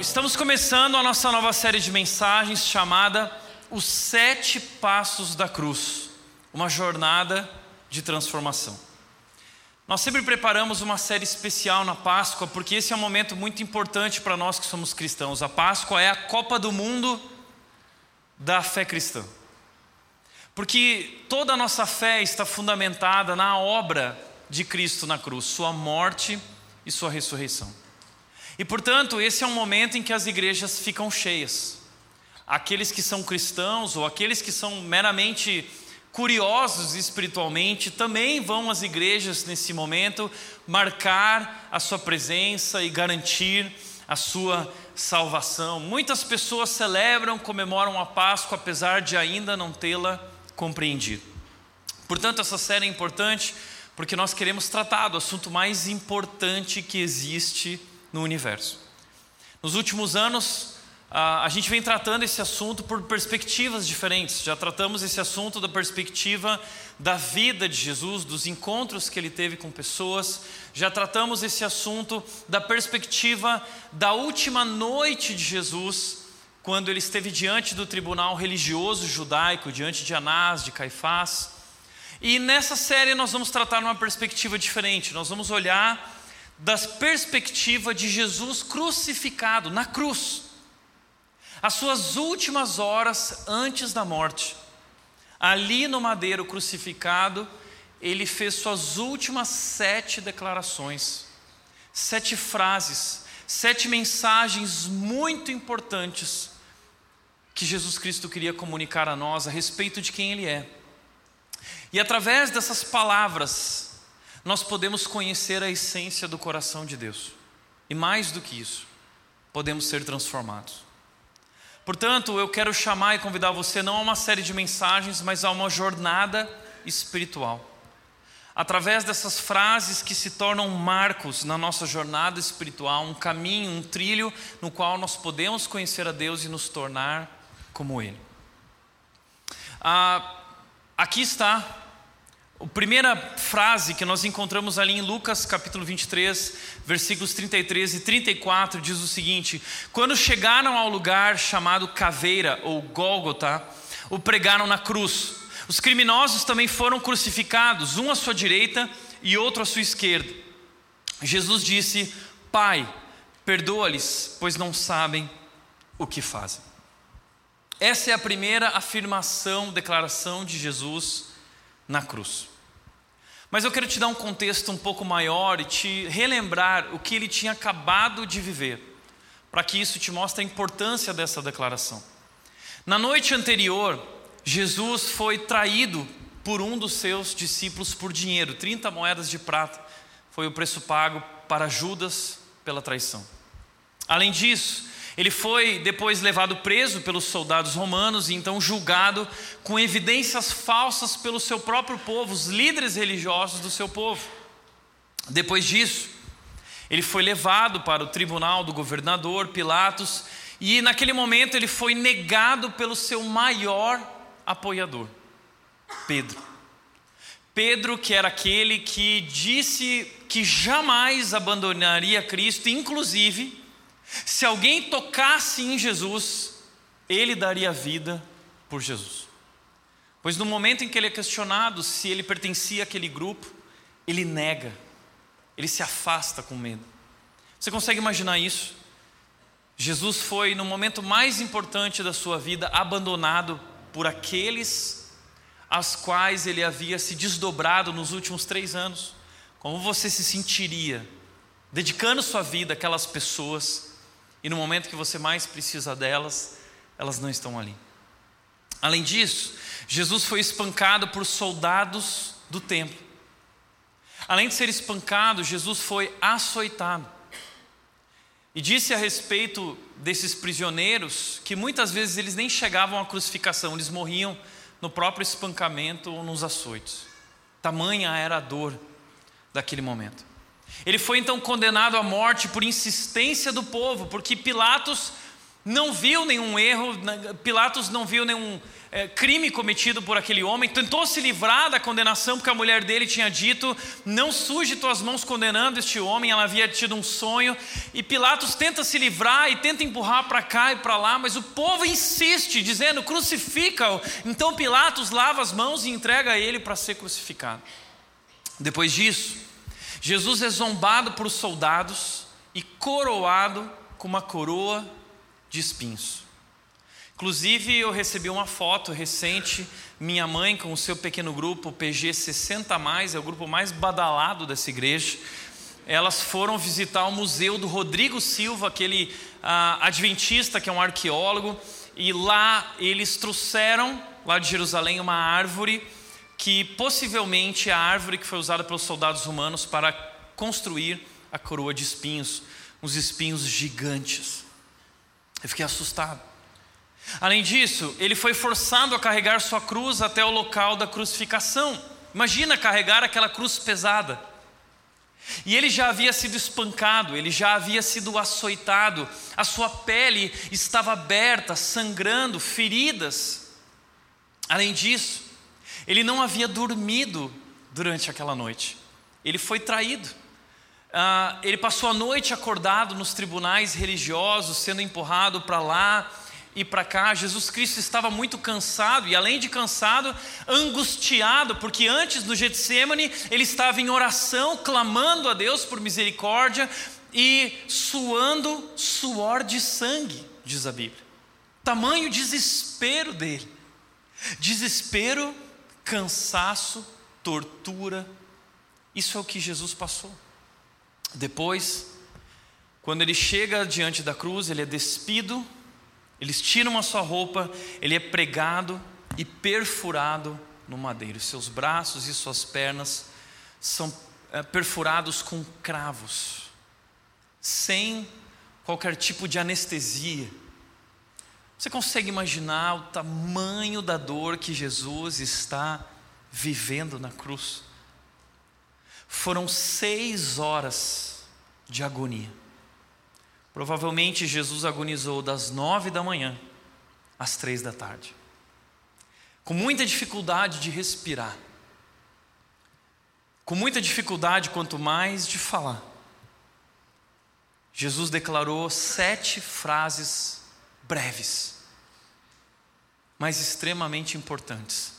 Estamos começando a nossa nova série de mensagens chamada Os Sete Passos da Cruz uma jornada de transformação. Nós sempre preparamos uma série especial na Páscoa, porque esse é um momento muito importante para nós que somos cristãos. A Páscoa é a Copa do Mundo da fé cristã. Porque toda a nossa fé está fundamentada na obra de Cristo na cruz, Sua morte e Sua ressurreição. E portanto, esse é um momento em que as igrejas ficam cheias. Aqueles que são cristãos ou aqueles que são meramente curiosos espiritualmente também vão às igrejas nesse momento marcar a sua presença e garantir a sua salvação. Muitas pessoas celebram, comemoram a Páscoa, apesar de ainda não tê-la compreendido. Portanto, essa série é importante porque nós queremos tratar do assunto mais importante que existe no universo. Nos últimos anos, a gente vem tratando esse assunto por perspectivas diferentes. Já tratamos esse assunto da perspectiva da vida de Jesus, dos encontros que ele teve com pessoas. Já tratamos esse assunto da perspectiva da última noite de Jesus, quando ele esteve diante do tribunal religioso judaico, diante de Anás, de Caifás. E nessa série nós vamos tratar numa perspectiva diferente. Nós vamos olhar da perspectiva de Jesus crucificado na cruz, as suas últimas horas antes da morte. Ali no madeiro crucificado, ele fez suas últimas sete declarações, sete frases, sete mensagens muito importantes que Jesus Cristo queria comunicar a nós a respeito de quem Ele é. E através dessas palavras, nós podemos conhecer a essência do coração de Deus. E mais do que isso, podemos ser transformados. Portanto, eu quero chamar e convidar você não a uma série de mensagens, mas a uma jornada espiritual. Através dessas frases que se tornam marcos na nossa jornada espiritual, um caminho, um trilho no qual nós podemos conhecer a Deus e nos tornar como Ele. Ah, aqui está a primeira frase que nós encontramos ali em Lucas capítulo 23, versículos 33 e 34 diz o seguinte: Quando chegaram ao lugar chamado Caveira ou Gólgota, o pregaram na cruz. Os criminosos também foram crucificados, um à sua direita e outro à sua esquerda. Jesus disse: Pai, perdoa-lhes, pois não sabem o que fazem. Essa é a primeira afirmação, declaração de Jesus na cruz. Mas eu quero te dar um contexto um pouco maior e te relembrar o que ele tinha acabado de viver, para que isso te mostre a importância dessa declaração. Na noite anterior, Jesus foi traído por um dos seus discípulos por dinheiro, 30 moedas de prata foi o preço pago para Judas pela traição. Além disso, ele foi depois levado preso pelos soldados romanos e então julgado com evidências falsas pelo seu próprio povo, os líderes religiosos do seu povo. Depois disso, ele foi levado para o tribunal do governador Pilatos e naquele momento ele foi negado pelo seu maior apoiador, Pedro. Pedro, que era aquele que disse que jamais abandonaria Cristo, inclusive se alguém tocasse em Jesus, ele daria vida por Jesus. Pois no momento em que ele é questionado se ele pertencia àquele grupo, ele nega, ele se afasta com medo. Você consegue imaginar isso? Jesus foi, no momento mais importante da sua vida, abandonado por aqueles aos quais ele havia se desdobrado nos últimos três anos. Como você se sentiria dedicando sua vida àquelas pessoas e no momento que você mais precisa delas, elas não estão ali. Além disso, Jesus foi espancado por soldados do templo. Além de ser espancado, Jesus foi açoitado. E disse a respeito desses prisioneiros que muitas vezes eles nem chegavam à crucificação, eles morriam no próprio espancamento ou nos açoites. Tamanha era a dor daquele momento. Ele foi então condenado à morte por insistência do povo, porque Pilatos não viu nenhum erro, Pilatos não viu nenhum é, crime cometido por aquele homem, tentou se livrar da condenação, porque a mulher dele tinha dito: Não suje tuas mãos condenando este homem, ela havia tido um sonho, e Pilatos tenta se livrar e tenta empurrar para cá e para lá, mas o povo insiste, dizendo: Crucifica-o. Então Pilatos lava as mãos e entrega ele para ser crucificado. Depois disso, Jesus é zombado por soldados e coroado com uma coroa de espinhos. Inclusive, eu recebi uma foto recente, minha mãe com o seu pequeno grupo, PG 60, é o grupo mais badalado dessa igreja. Elas foram visitar o museu do Rodrigo Silva, aquele ah, adventista que é um arqueólogo, e lá eles trouxeram, lá de Jerusalém, uma árvore que possivelmente a árvore que foi usada pelos soldados romanos para construir a coroa de espinhos, uns espinhos gigantes. Eu fiquei assustado. Além disso, ele foi forçado a carregar sua cruz até o local da crucificação. Imagina carregar aquela cruz pesada. E ele já havia sido espancado, ele já havia sido açoitado, a sua pele estava aberta, sangrando, feridas. Além disso, ele não havia dormido durante aquela noite, ele foi traído. Ah, ele passou a noite acordado nos tribunais religiosos, sendo empurrado para lá e para cá. Jesus Cristo estava muito cansado e, além de cansado, angustiado, porque antes do Getsemane ele estava em oração, clamando a Deus por misericórdia e suando suor de sangue, diz a Bíblia. Tamanho desespero dele. Desespero, cansaço, tortura. Isso é o que Jesus passou. Depois, quando ele chega diante da cruz, ele é despido, eles tiram a sua roupa, ele é pregado e perfurado no madeiro. Seus braços e suas pernas são é, perfurados com cravos, sem qualquer tipo de anestesia. Você consegue imaginar o tamanho da dor que Jesus está vivendo na cruz? Foram seis horas de agonia. Provavelmente Jesus agonizou das nove da manhã às três da tarde, com muita dificuldade de respirar, com muita dificuldade, quanto mais de falar. Jesus declarou sete frases breves, mas extremamente importantes,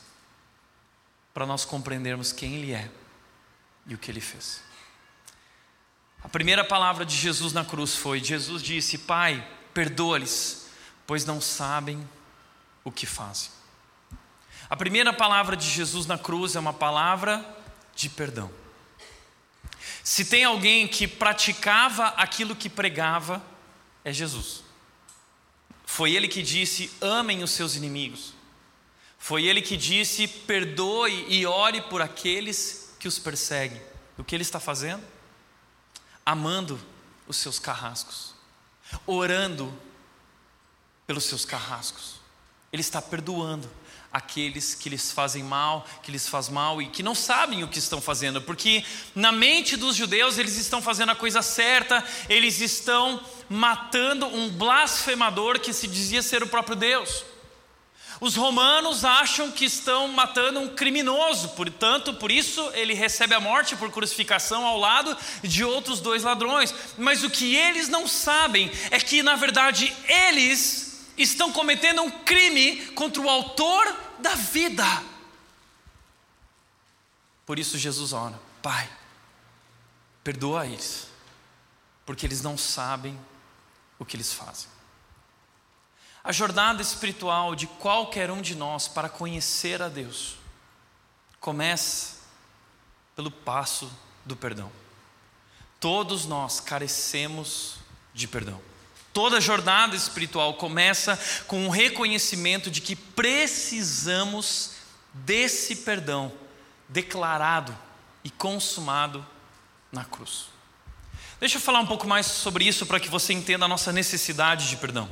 para nós compreendermos quem Ele é e o que ele fez. A primeira palavra de Jesus na cruz foi: Jesus disse, Pai, perdoa-lhes, pois não sabem o que fazem. A primeira palavra de Jesus na cruz é uma palavra de perdão. Se tem alguém que praticava aquilo que pregava, é Jesus. Foi ele que disse: amem os seus inimigos. Foi ele que disse: perdoe e ore por aqueles que os persegue. O que ele está fazendo? Amando os seus carrascos, orando pelos seus carrascos. Ele está perdoando aqueles que lhes fazem mal, que lhes faz mal e que não sabem o que estão fazendo, porque na mente dos judeus eles estão fazendo a coisa certa, eles estão matando um blasfemador que se dizia ser o próprio Deus. Os romanos acham que estão matando um criminoso, portanto, por isso ele recebe a morte por crucificação ao lado de outros dois ladrões. Mas o que eles não sabem é que, na verdade, eles estão cometendo um crime contra o autor da vida. Por isso Jesus ora: Pai, perdoa eles, porque eles não sabem o que eles fazem. A jornada espiritual de qualquer um de nós para conhecer a Deus começa pelo passo do perdão. Todos nós carecemos de perdão. Toda jornada espiritual começa com o um reconhecimento de que precisamos desse perdão declarado e consumado na cruz. Deixa eu falar um pouco mais sobre isso para que você entenda a nossa necessidade de perdão.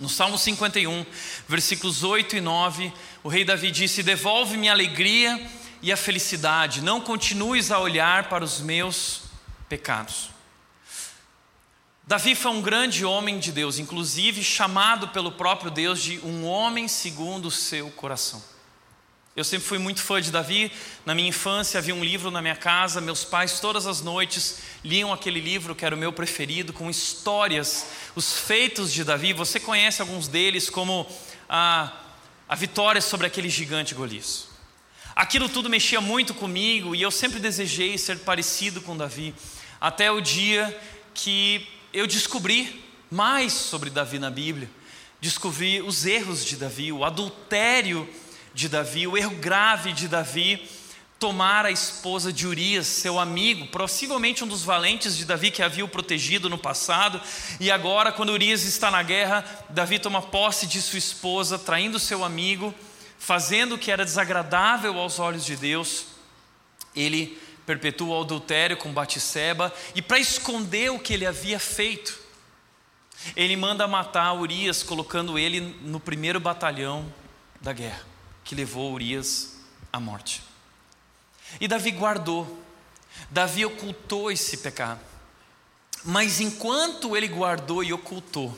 No Salmo 51, versículos 8 e 9, o rei Davi disse: Devolve-me a alegria e a felicidade, não continues a olhar para os meus pecados. Davi foi um grande homem de Deus, inclusive chamado pelo próprio Deus de um homem segundo o seu coração. Eu sempre fui muito fã de Davi. Na minha infância havia um livro na minha casa. Meus pais, todas as noites, liam aquele livro que era o meu preferido, com histórias, os feitos de Davi. Você conhece alguns deles, como a, a vitória sobre aquele gigante Golias. Aquilo tudo mexia muito comigo e eu sempre desejei ser parecido com Davi. Até o dia que eu descobri mais sobre Davi na Bíblia. Descobri os erros de Davi, o adultério de Davi, o erro grave de Davi, tomar a esposa de Urias, seu amigo, possivelmente um dos valentes de Davi que havia o protegido no passado, e agora, quando Urias está na guerra, Davi toma posse de sua esposa, traindo seu amigo, fazendo o que era desagradável aos olhos de Deus. Ele perpetua o adultério com Batseba, e para esconder o que ele havia feito, ele manda matar Urias, colocando ele no primeiro batalhão da guerra que levou Urias à morte. E Davi guardou, Davi ocultou esse pecado. Mas enquanto ele guardou e ocultou,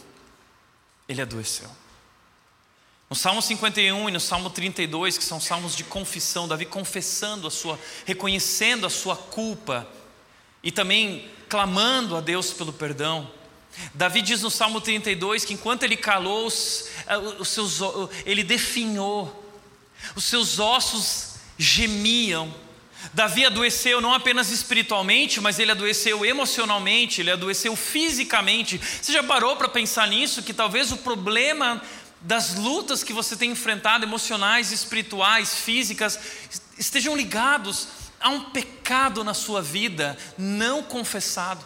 ele adoeceu. No Salmo 51 e no Salmo 32, que são salmos de confissão, Davi confessando a sua, reconhecendo a sua culpa e também clamando a Deus pelo perdão. Davi diz no Salmo 32 que enquanto ele calou os, eh, os seus, ele definhou os seus ossos gemiam. Davi adoeceu não apenas espiritualmente, mas ele adoeceu emocionalmente, ele adoeceu fisicamente. Você já parou para pensar nisso? Que talvez o problema das lutas que você tem enfrentado, emocionais, espirituais, físicas, estejam ligados a um pecado na sua vida não confessado,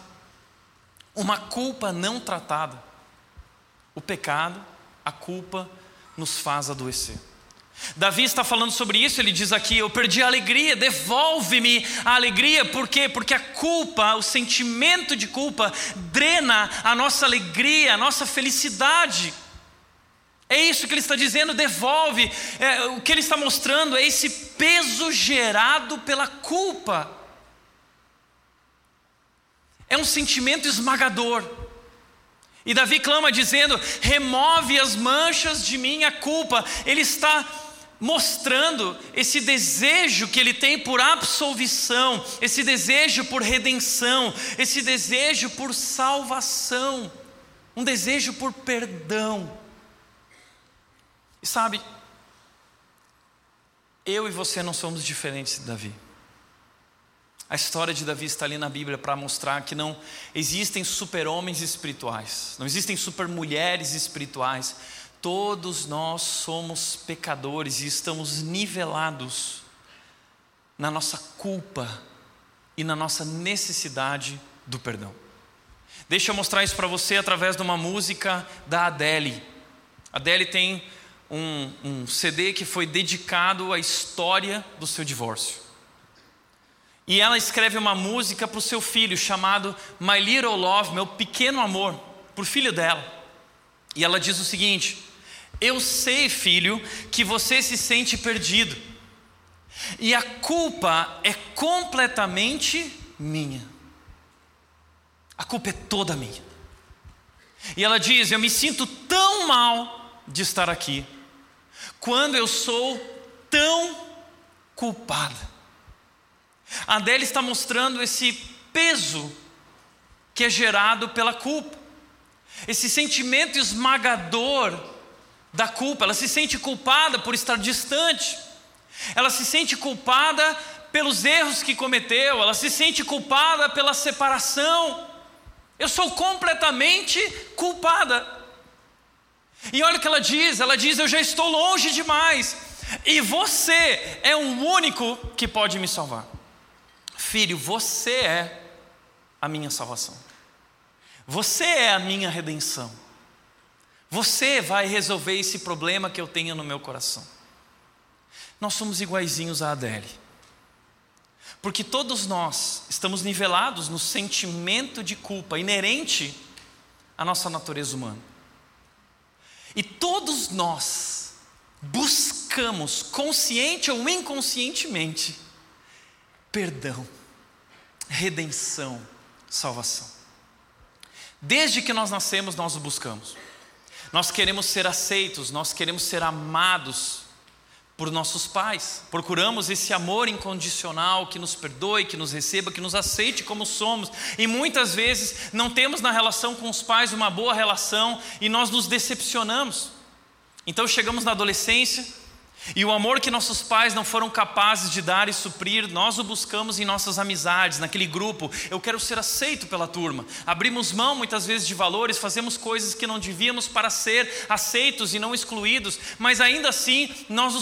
uma culpa não tratada. O pecado, a culpa, nos faz adoecer. Davi está falando sobre isso, ele diz aqui: Eu perdi a alegria, devolve-me a alegria, por quê? Porque a culpa, o sentimento de culpa, drena a nossa alegria, a nossa felicidade. É isso que ele está dizendo, devolve. É, o que ele está mostrando é esse peso gerado pela culpa. É um sentimento esmagador. E Davi clama dizendo: remove as manchas de minha culpa. Ele está mostrando esse desejo que ele tem por absolvição, esse desejo por redenção, esse desejo por salvação, um desejo por perdão. E sabe, eu e você não somos diferentes de Davi. A história de Davi está ali na Bíblia para mostrar que não existem super-homens espirituais, não existem super-mulheres espirituais, Todos nós somos pecadores e estamos nivelados na nossa culpa e na nossa necessidade do perdão. Deixa eu mostrar isso para você através de uma música da Adele. Adele tem um, um CD que foi dedicado à história do seu divórcio. E ela escreve uma música para o seu filho chamado My Little Love, meu pequeno amor, por filho dela. E ela diz o seguinte: eu sei, filho, que você se sente perdido, e a culpa é completamente minha. A culpa é toda minha. E ela diz: Eu me sinto tão mal de estar aqui, quando eu sou tão culpada. A Adélia está mostrando esse peso que é gerado pela culpa, esse sentimento esmagador da culpa, ela se sente culpada por estar distante, ela se sente culpada pelos erros que cometeu, ela se sente culpada pela separação. Eu sou completamente culpada. E olha o que ela diz: ela diz, Eu já estou longe demais, e você é o único que pode me salvar. Filho, você é a minha salvação, você é a minha redenção. Você vai resolver esse problema que eu tenho no meu coração. Nós somos iguaizinhos a Adele. Porque todos nós estamos nivelados no sentimento de culpa inerente à nossa natureza humana. E todos nós buscamos, consciente ou inconscientemente, perdão, redenção, salvação. Desde que nós nascemos, nós o buscamos. Nós queremos ser aceitos, nós queremos ser amados por nossos pais. Procuramos esse amor incondicional que nos perdoe, que nos receba, que nos aceite como somos. E muitas vezes não temos na relação com os pais uma boa relação e nós nos decepcionamos. Então chegamos na adolescência, e o amor que nossos pais não foram capazes de dar e suprir, nós o buscamos em nossas amizades, naquele grupo. Eu quero ser aceito pela turma. Abrimos mão muitas vezes de valores, fazemos coisas que não devíamos para ser aceitos e não excluídos, mas ainda assim nós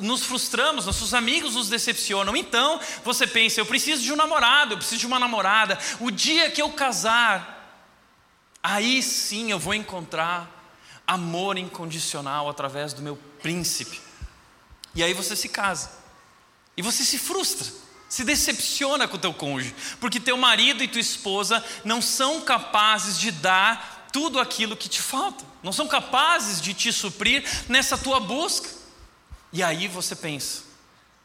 nos frustramos, nossos amigos nos decepcionam. Então você pensa: eu preciso de um namorado, eu preciso de uma namorada. O dia que eu casar, aí sim eu vou encontrar amor incondicional através do meu príncipe. E aí você se casa. E você se frustra, se decepciona com o teu cônjuge, porque teu marido e tua esposa não são capazes de dar tudo aquilo que te falta, não são capazes de te suprir nessa tua busca. E aí você pensa: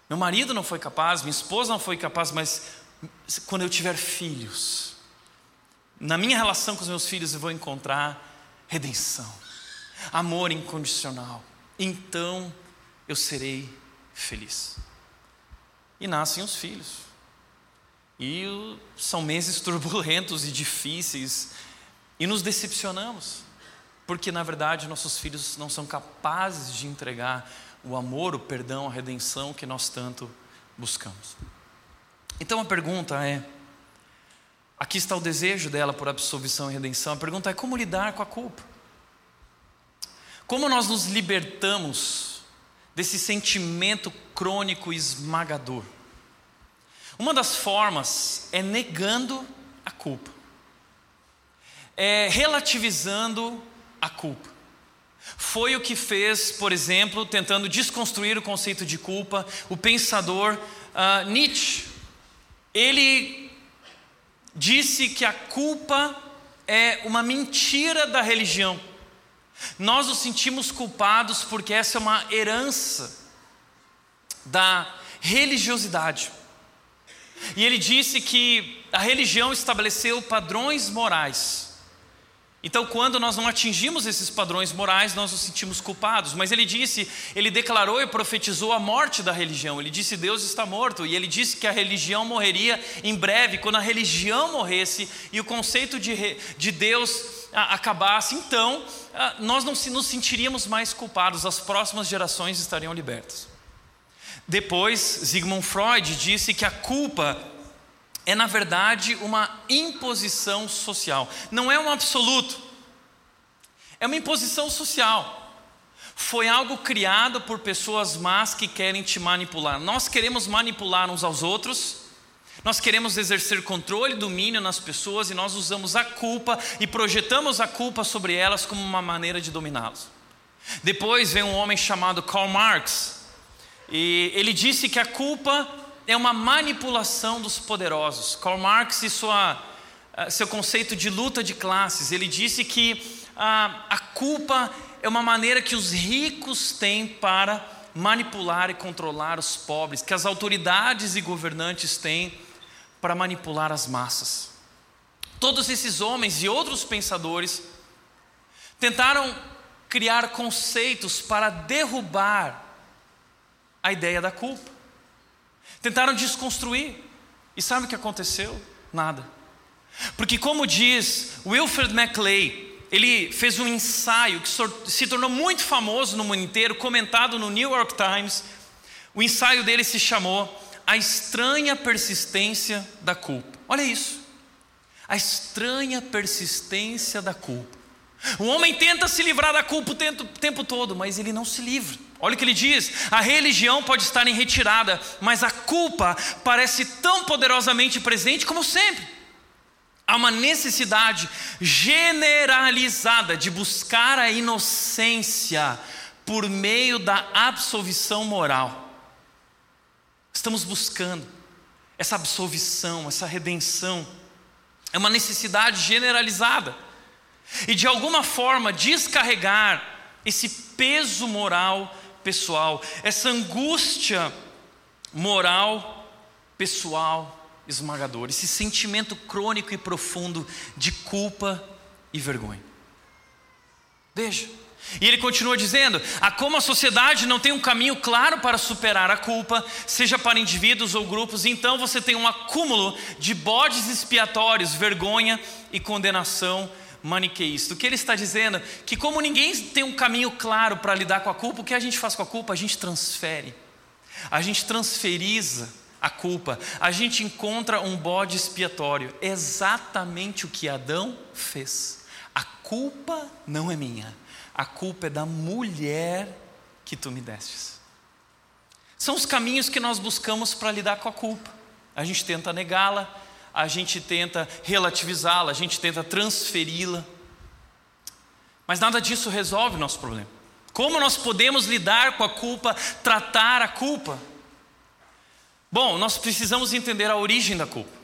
meu marido não foi capaz, minha esposa não foi capaz, mas quando eu tiver filhos, na minha relação com os meus filhos eu vou encontrar redenção, amor incondicional. Então eu serei feliz. E nascem os filhos. E são meses turbulentos e difíceis, e nos decepcionamos, porque na verdade nossos filhos não são capazes de entregar o amor, o perdão, a redenção que nós tanto buscamos. Então a pergunta é: aqui está o desejo dela por absolvição e redenção, a pergunta é como lidar com a culpa? Como nós nos libertamos desse sentimento crônico esmagador. Uma das formas é negando a culpa, é relativizando a culpa. Foi o que fez, por exemplo, tentando desconstruir o conceito de culpa, o pensador uh, Nietzsche. Ele disse que a culpa é uma mentira da religião. Nós nos sentimos culpados porque essa é uma herança da religiosidade. E ele disse que a religião estabeleceu padrões morais. Então, quando nós não atingimos esses padrões morais, nós nos sentimos culpados. Mas ele disse, ele declarou e profetizou a morte da religião. Ele disse: Deus está morto. E ele disse que a religião morreria em breve. Quando a religião morresse e o conceito de, de Deus acabasse, então nós não nos sentiríamos mais culpados, as próximas gerações estariam libertas. Depois, Sigmund Freud disse que a culpa é, na verdade, uma imposição social, não é um absoluto, é uma imposição social. Foi algo criado por pessoas más que querem te manipular. Nós queremos manipular uns aos outros nós queremos exercer controle domínio nas pessoas e nós usamos a culpa e projetamos a culpa sobre elas como uma maneira de dominá-las. Depois vem um homem chamado Karl Marx e ele disse que a culpa é uma manipulação dos poderosos. Karl Marx e sua, ah, seu conceito de luta de classes, ele disse que a, ah, a culpa é uma maneira que os ricos têm para manipular e controlar os pobres, que as autoridades e governantes têm para manipular as massas. Todos esses homens e outros pensadores tentaram criar conceitos para derrubar a ideia da culpa. Tentaram desconstruir. E sabe o que aconteceu? Nada. Porque, como diz Wilfred McClay, ele fez um ensaio que se tornou muito famoso no mundo inteiro, comentado no New York Times. O ensaio dele se chamou a estranha persistência da culpa. Olha isso. A estranha persistência da culpa. O homem tenta se livrar da culpa o tempo, todo, mas ele não se livra. Olha o que ele diz: a religião pode estar em retirada, mas a culpa parece tão poderosamente presente como sempre. Há uma necessidade generalizada de buscar a inocência por meio da absolvição moral. Estamos buscando essa absolvição, essa redenção. É uma necessidade generalizada. E de alguma forma descarregar esse peso moral pessoal, essa angústia moral pessoal esmagadora, esse sentimento crônico e profundo de culpa e vergonha. Veja. E ele continua dizendo: a como a sociedade não tem um caminho claro para superar a culpa, seja para indivíduos ou grupos, então você tem um acúmulo de bodes expiatórios, vergonha e condenação maniqueísta. O que ele está dizendo? Que como ninguém tem um caminho claro para lidar com a culpa, o que a gente faz com a culpa? A gente transfere. A gente transferiza a culpa. A gente encontra um bode expiatório. Exatamente o que Adão fez. A culpa não é minha a culpa é da mulher que tu me destes. São os caminhos que nós buscamos para lidar com a culpa. A gente tenta negá-la, a gente tenta relativizá-la, a gente tenta transferi-la. Mas nada disso resolve o nosso problema. Como nós podemos lidar com a culpa, tratar a culpa? Bom, nós precisamos entender a origem da culpa.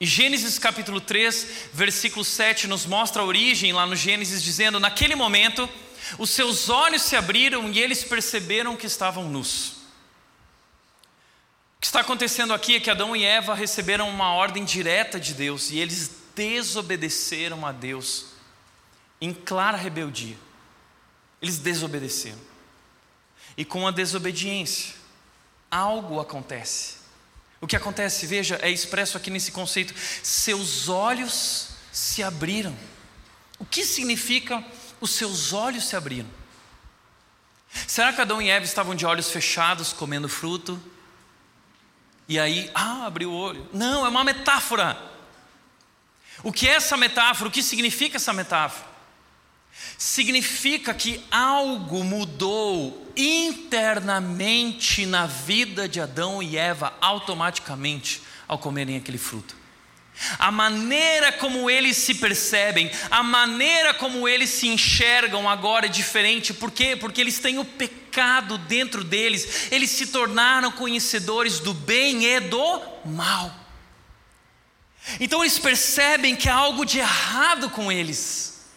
E Gênesis capítulo 3, versículo 7 nos mostra a origem lá no Gênesis, dizendo: Naquele momento os seus olhos se abriram e eles perceberam que estavam nus. O que está acontecendo aqui é que Adão e Eva receberam uma ordem direta de Deus e eles desobedeceram a Deus em clara rebeldia. Eles desobedeceram. E com a desobediência, algo acontece. O que acontece, veja, é expresso aqui nesse conceito: seus olhos se abriram. O que significa os seus olhos se abriram. Será que Adão e Eva estavam de olhos fechados comendo fruto? E aí, ah, abriu o olho. Não, é uma metáfora. O que é essa metáfora? O que significa essa metáfora? Significa que algo mudou internamente na vida de Adão e Eva automaticamente ao comerem aquele fruto. A maneira como eles se percebem, a maneira como eles se enxergam agora é diferente. Por quê? Porque eles têm o pecado dentro deles. Eles se tornaram conhecedores do bem e do mal. Então eles percebem que há algo de errado com eles.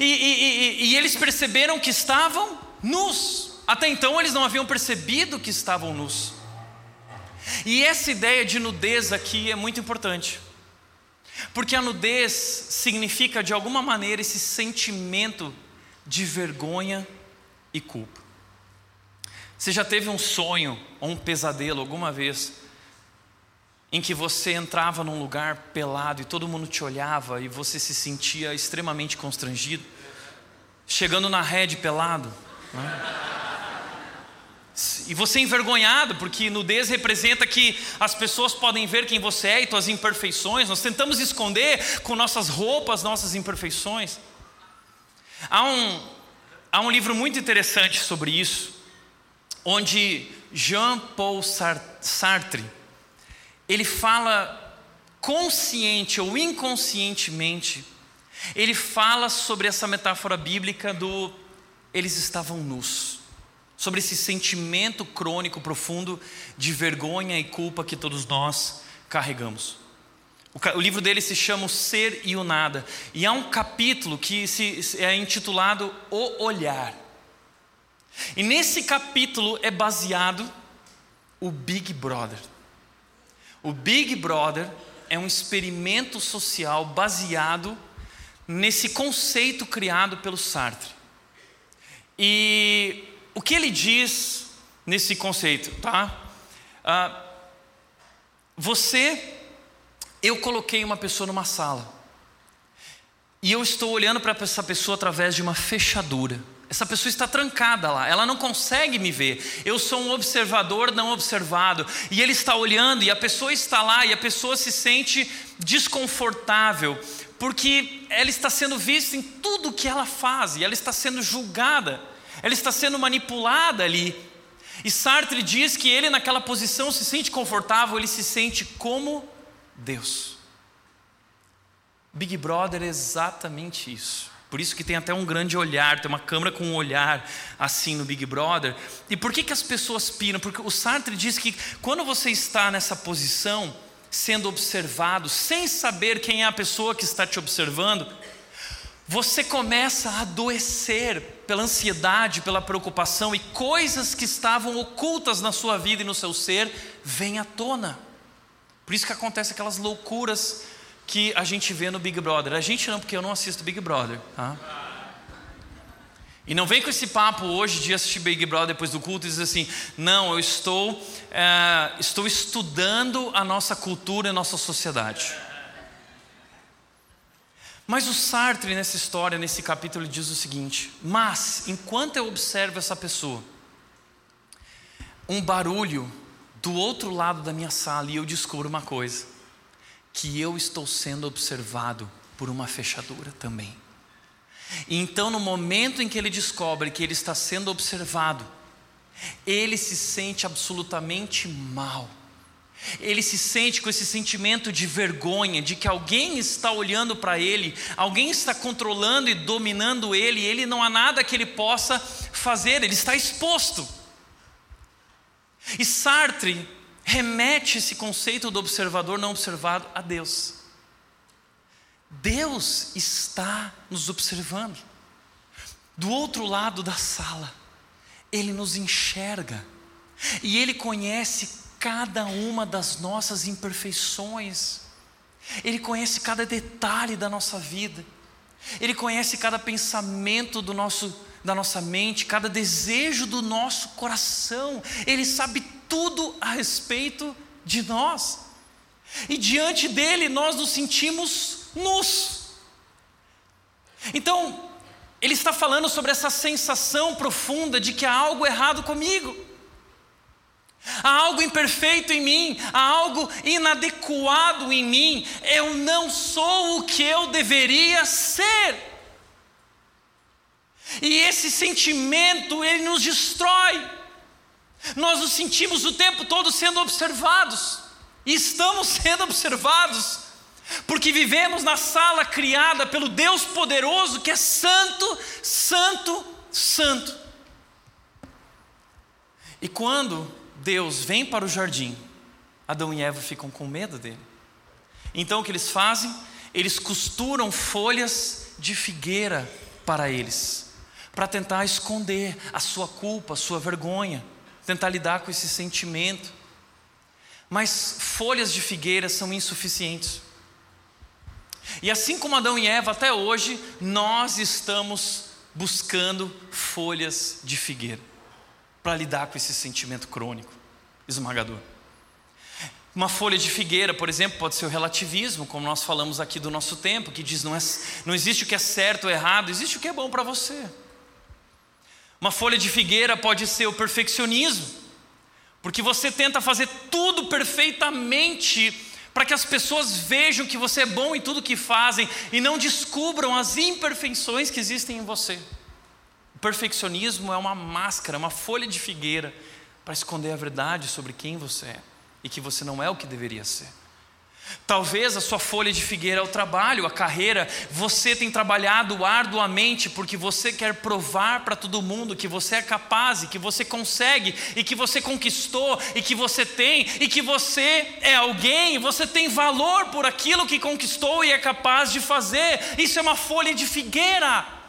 E, e, e, e eles perceberam que estavam nus. Até então eles não haviam percebido que estavam nus. E essa ideia de nudez aqui é muito importante. Porque a nudez significa, de alguma maneira, esse sentimento de vergonha e culpa. Você já teve um sonho ou um pesadelo alguma vez em que você entrava num lugar pelado e todo mundo te olhava e você se sentia extremamente constrangido? Chegando na rede pelado? Né? E você é envergonhado, porque nudez representa que as pessoas podem ver quem você é e suas imperfeições. Nós tentamos esconder com nossas roupas nossas imperfeições. Há um, há um livro muito interessante sobre isso, onde Jean-Paul Sartre ele fala consciente ou inconscientemente, ele fala sobre essa metáfora bíblica do eles estavam nus sobre esse sentimento crônico profundo de vergonha e culpa que todos nós carregamos. O, livro dele se chama O Ser e o Nada, e há um capítulo que se, é intitulado O Olhar. E nesse capítulo é baseado o Big Brother. O Big Brother é um experimento social baseado nesse conceito criado pelo Sartre. E o que ele diz nesse conceito, tá? Ah, você, eu coloquei uma pessoa numa sala e eu estou olhando para essa pessoa através de uma fechadura. Essa pessoa está trancada lá, ela não consegue me ver. Eu sou um observador não observado. E ele está olhando, e a pessoa está lá, e a pessoa se sente desconfortável, porque ela está sendo vista em tudo que ela faz, e ela está sendo julgada ela está sendo manipulada ali. E Sartre diz que ele, naquela posição, se sente confortável, ele se sente como Deus. Big Brother é exatamente isso. Por isso que tem até um grande olhar, tem uma câmera com um olhar assim no Big Brother. E por que, que as pessoas piram? Porque o Sartre diz que quando você está nessa posição, sendo observado, sem saber quem é a pessoa que está te observando, você começa a adoecer pela ansiedade, pela preocupação e coisas que estavam ocultas na sua vida e no seu ser vêm à tona. Por isso que acontecem aquelas loucuras que a gente vê no Big Brother. A gente não, porque eu não assisto Big Brother. Tá? E não vem com esse papo hoje de assistir Big Brother depois do culto e dizer assim: não, eu estou, é, estou estudando a nossa cultura e a nossa sociedade. Mas o Sartre, nessa história, nesse capítulo, diz o seguinte: Mas, enquanto eu observo essa pessoa, um barulho do outro lado da minha sala e eu descubro uma coisa: que eu estou sendo observado por uma fechadura também. E então, no momento em que ele descobre que ele está sendo observado, ele se sente absolutamente mal. Ele se sente com esse sentimento de vergonha, de que alguém está olhando para ele, alguém está controlando e dominando ele, e ele não há nada que ele possa fazer, ele está exposto. E Sartre remete esse conceito do observador não observado a Deus. Deus está nos observando. Do outro lado da sala, Ele nos enxerga e Ele conhece cada uma das nossas imperfeições, Ele conhece cada detalhe da nossa vida, Ele conhece cada pensamento do nosso, da nossa mente, cada desejo do nosso coração, Ele sabe tudo a respeito de nós, e diante dele nós nos sentimos nus. Então, ele está falando sobre essa sensação profunda de que há algo errado comigo. Há algo imperfeito em mim, há algo inadequado em mim, eu não sou o que eu deveria ser. E esse sentimento, ele nos destrói. Nós nos sentimos o tempo todo sendo observados, e estamos sendo observados, porque vivemos na sala criada pelo Deus poderoso que é santo, santo, santo. E quando Deus vem para o jardim, Adão e Eva ficam com medo dele. Então o que eles fazem? Eles costuram folhas de figueira para eles, para tentar esconder a sua culpa, a sua vergonha, tentar lidar com esse sentimento. Mas folhas de figueira são insuficientes. E assim como Adão e Eva, até hoje, nós estamos buscando folhas de figueira para lidar com esse sentimento crônico, esmagador. Uma folha de figueira, por exemplo, pode ser o relativismo, como nós falamos aqui do nosso tempo, que diz não, é, não existe o que é certo ou errado, existe o que é bom para você. Uma folha de figueira pode ser o perfeccionismo, porque você tenta fazer tudo perfeitamente para que as pessoas vejam que você é bom em tudo que fazem e não descubram as imperfeições que existem em você perfeccionismo é uma máscara, uma folha de figueira para esconder a verdade sobre quem você é e que você não é o que deveria ser. Talvez a sua folha de figueira é o trabalho, a carreira. Você tem trabalhado arduamente porque você quer provar para todo mundo que você é capaz e que você consegue e que você conquistou e que você tem e que você é alguém, você tem valor por aquilo que conquistou e é capaz de fazer. Isso é uma folha de figueira.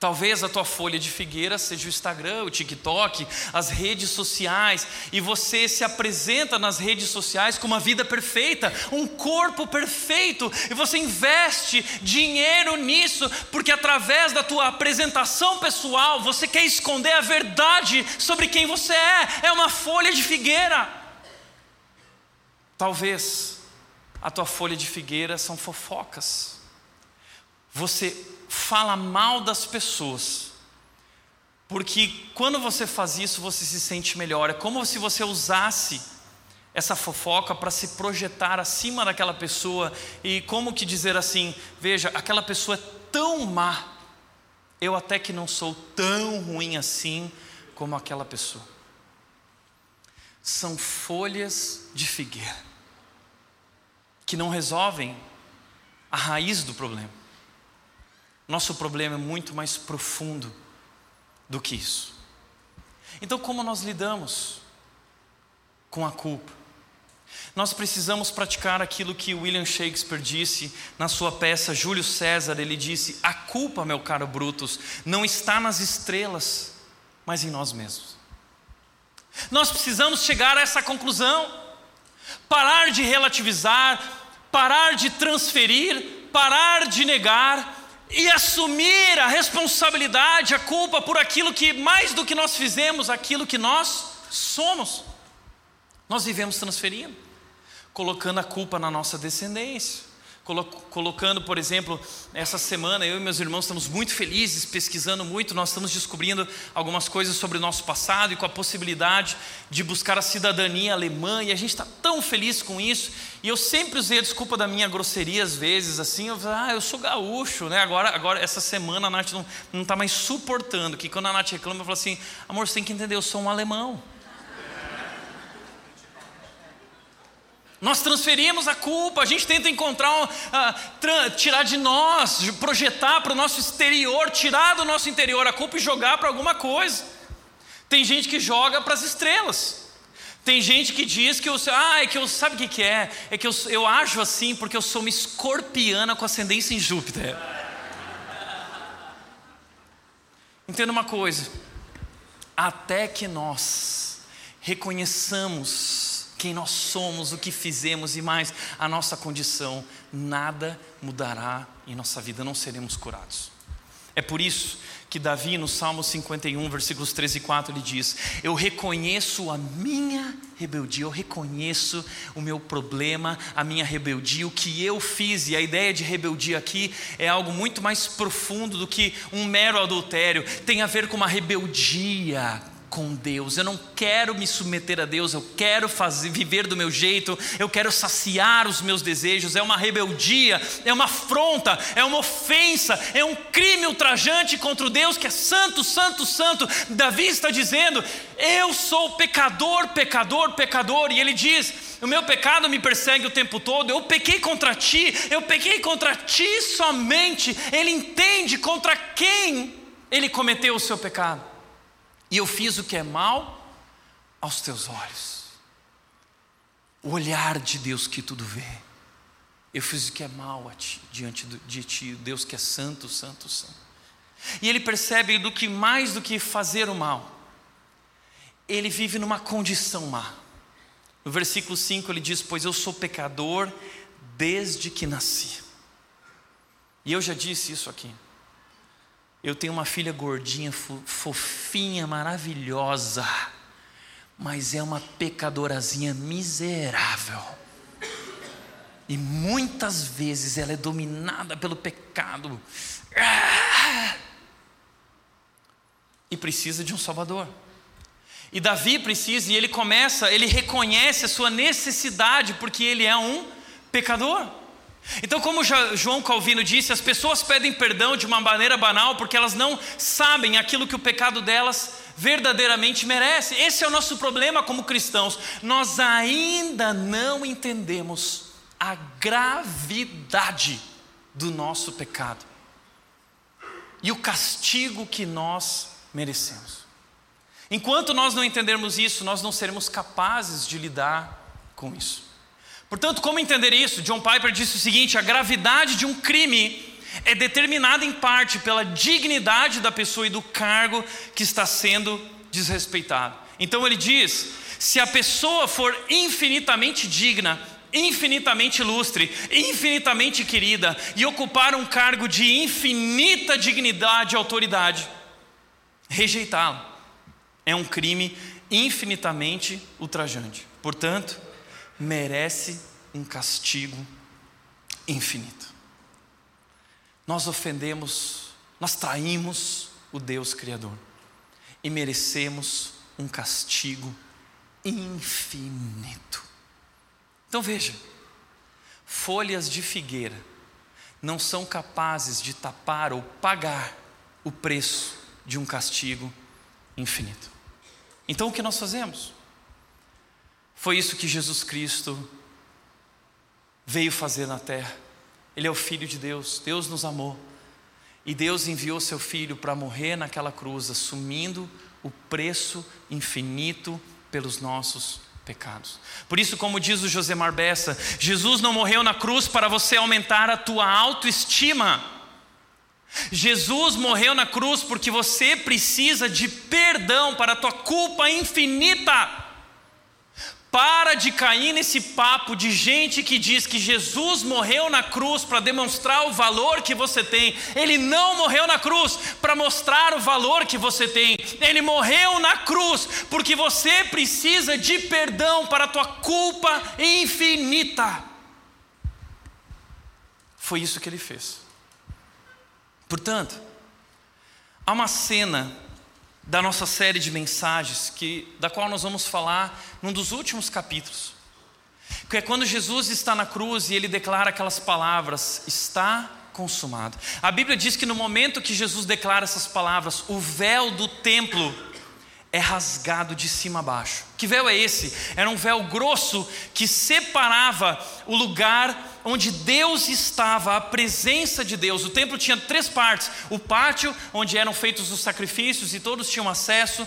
Talvez a tua folha de figueira seja o Instagram, o TikTok, as redes sociais, e você se apresenta nas redes sociais com uma vida perfeita, um corpo perfeito, e você investe dinheiro nisso, porque através da tua apresentação pessoal, você quer esconder a verdade sobre quem você é, é uma folha de figueira. Talvez a tua folha de figueira são fofocas. Você fala mal das pessoas. Porque quando você faz isso, você se sente melhor. É como se você usasse essa fofoca para se projetar acima daquela pessoa e como que dizer assim, veja, aquela pessoa é tão má. Eu até que não sou tão ruim assim como aquela pessoa. São folhas de figueira que não resolvem a raiz do problema. Nosso problema é muito mais profundo do que isso. Então, como nós lidamos com a culpa? Nós precisamos praticar aquilo que William Shakespeare disse na sua peça Júlio César. Ele disse: A culpa, meu caro Brutus, não está nas estrelas, mas em nós mesmos. Nós precisamos chegar a essa conclusão, parar de relativizar, parar de transferir, parar de negar e assumir a responsabilidade, a culpa por aquilo que, mais do que nós fizemos, aquilo que nós somos. Nós vivemos transferindo, colocando a culpa na nossa descendência colocando, por exemplo, essa semana, eu e meus irmãos estamos muito felizes, pesquisando muito, nós estamos descobrindo algumas coisas sobre o nosso passado e com a possibilidade de buscar a cidadania alemã, e a gente está tão feliz com isso. E eu sempre usei a desculpa da minha grosseria às vezes, assim, eu ah, eu sou gaúcho, né? Agora, agora essa semana a Nath não está mais suportando, que quando a Nath reclama, eu falo assim, amor, você tem que entender, eu sou um alemão. Nós transferimos a culpa, a gente tenta encontrar, uh, tirar de nós, projetar para o nosso exterior, tirar do nosso interior a culpa e jogar para alguma coisa. Tem gente que joga para as estrelas. Tem gente que diz que eu, ah, é que eu, sabe o que, que é? É que eu, eu ajo assim porque eu sou uma escorpiana com ascendência em Júpiter. Entenda uma coisa, até que nós reconheçamos quem nós somos, o que fizemos e mais a nossa condição, nada mudará em nossa vida, não seremos curados. É por isso que Davi, no Salmo 51, versículos 13 e 4, ele diz: Eu reconheço a minha rebeldia, eu reconheço o meu problema, a minha rebeldia, o que eu fiz, e a ideia de rebeldia aqui é algo muito mais profundo do que um mero adultério, tem a ver com uma rebeldia com Deus. Eu não quero me submeter a Deus, eu quero fazer viver do meu jeito, eu quero saciar os meus desejos. É uma rebeldia, é uma afronta, é uma ofensa, é um crime ultrajante contra o Deus que é santo, santo, santo. Davi está dizendo: "Eu sou pecador, pecador, pecador", e ele diz: o meu pecado me persegue o tempo todo, eu pequei contra ti, eu pequei contra ti somente. Ele entende contra quem ele cometeu o seu pecado. E eu fiz o que é mal aos teus olhos. O olhar de Deus que tudo vê. Eu fiz o que é mal a ti, diante de ti, Deus que é santo, santo, santo. E ele percebe do que mais do que fazer o mal, ele vive numa condição má. No versículo 5 ele diz: Pois eu sou pecador desde que nasci. E eu já disse isso aqui. Eu tenho uma filha gordinha, fofinha, maravilhosa, mas é uma pecadorazinha miserável. E muitas vezes ela é dominada pelo pecado. E precisa de um Salvador. E Davi precisa, e ele começa, ele reconhece a sua necessidade, porque ele é um pecador. Então, como João Calvino disse, as pessoas pedem perdão de uma maneira banal porque elas não sabem aquilo que o pecado delas verdadeiramente merece. Esse é o nosso problema como cristãos. Nós ainda não entendemos a gravidade do nosso pecado e o castigo que nós merecemos. Enquanto nós não entendermos isso, nós não seremos capazes de lidar com isso. Portanto, como entender isso? John Piper disse o seguinte: a gravidade de um crime é determinada em parte pela dignidade da pessoa e do cargo que está sendo desrespeitado. Então ele diz: se a pessoa for infinitamente digna, infinitamente ilustre, infinitamente querida e ocupar um cargo de infinita dignidade e autoridade, rejeitá-lo é um crime infinitamente ultrajante. Portanto, merece um castigo infinito. Nós ofendemos, nós traímos o Deus Criador e merecemos um castigo infinito. Então veja, folhas de figueira não são capazes de tapar ou pagar o preço de um castigo infinito. Então o que nós fazemos? Foi isso que Jesus Cristo veio fazer na terra. Ele é o Filho de Deus, Deus nos amou. E Deus enviou seu Filho para morrer naquela cruz, assumindo o preço infinito pelos nossos pecados. Por isso, como diz o Josemar Bessa, Jesus não morreu na cruz para você aumentar a tua autoestima. Jesus morreu na cruz porque você precisa de perdão para a tua culpa infinita. Para de cair nesse papo de gente que diz que Jesus morreu na cruz para demonstrar o valor que você tem. Ele não morreu na cruz para mostrar o valor que você tem. Ele morreu na cruz porque você precisa de perdão para a tua culpa infinita. Foi isso que ele fez. Portanto, há uma cena da nossa série de mensagens, que, da qual nós vamos falar num dos últimos capítulos. Que é quando Jesus está na cruz e ele declara aquelas palavras: está consumado. A Bíblia diz que no momento que Jesus declara essas palavras, o véu do templo é rasgado de cima a baixo. Que véu é esse? Era um véu grosso que separava o lugar onde Deus estava, a presença de Deus. O templo tinha três partes: o pátio, onde eram feitos os sacrifícios e todos tinham acesso.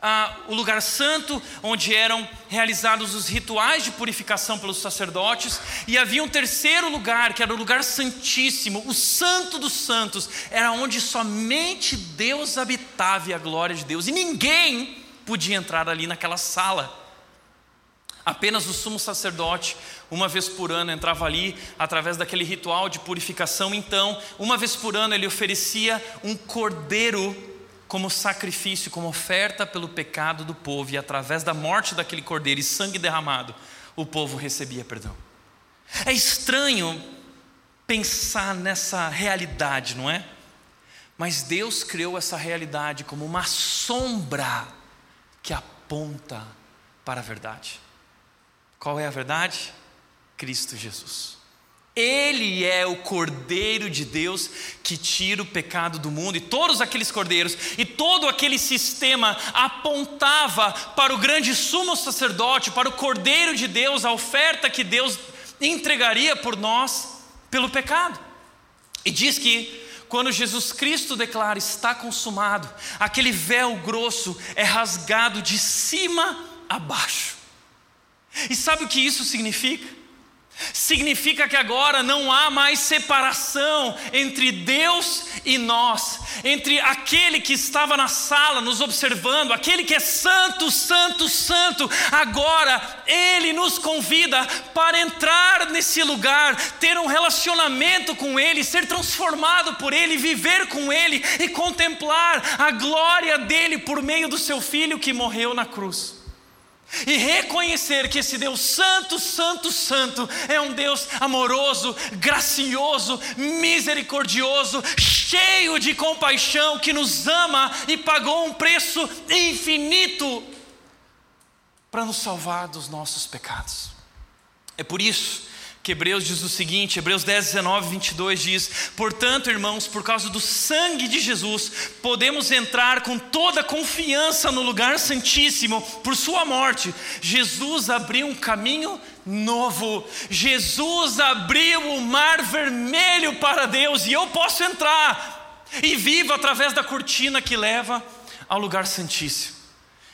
Ah, o lugar santo, onde eram realizados os rituais de purificação pelos sacerdotes, e havia um terceiro lugar, que era o lugar santíssimo, o Santo dos Santos, era onde somente Deus habitava e a glória de Deus, e ninguém podia entrar ali naquela sala. Apenas o sumo sacerdote, uma vez por ano, entrava ali através daquele ritual de purificação. Então, uma vez por ano, ele oferecia um cordeiro como sacrifício, como oferta pelo pecado do povo, e através da morte daquele cordeiro e sangue derramado, o povo recebia perdão. É estranho pensar nessa realidade, não é? Mas Deus criou essa realidade como uma sombra que aponta para a verdade. Qual é a verdade? Cristo Jesus. Ele é o Cordeiro de Deus que tira o pecado do mundo, e todos aqueles cordeiros e todo aquele sistema apontava para o grande sumo sacerdote, para o Cordeiro de Deus, a oferta que Deus entregaria por nós pelo pecado. E diz que quando Jesus Cristo declara está consumado, aquele véu grosso é rasgado de cima a baixo. E sabe o que isso significa? Significa que agora não há mais separação entre Deus e nós, entre aquele que estava na sala nos observando, aquele que é santo, santo, santo. Agora ele nos convida para entrar nesse lugar, ter um relacionamento com ele, ser transformado por ele, viver com ele e contemplar a glória dele por meio do seu filho que morreu na cruz. E reconhecer que esse Deus Santo, Santo, Santo é um Deus amoroso, gracioso, misericordioso, cheio de compaixão, que nos ama e pagou um preço infinito para nos salvar dos nossos pecados. É por isso que Hebreus diz o seguinte, Hebreus 10, 19, 22 diz: Portanto, irmãos, por causa do sangue de Jesus, podemos entrar com toda confiança no lugar santíssimo por Sua morte. Jesus abriu um caminho novo, Jesus abriu o mar vermelho para Deus e eu posso entrar e vivo através da cortina que leva ao lugar santíssimo.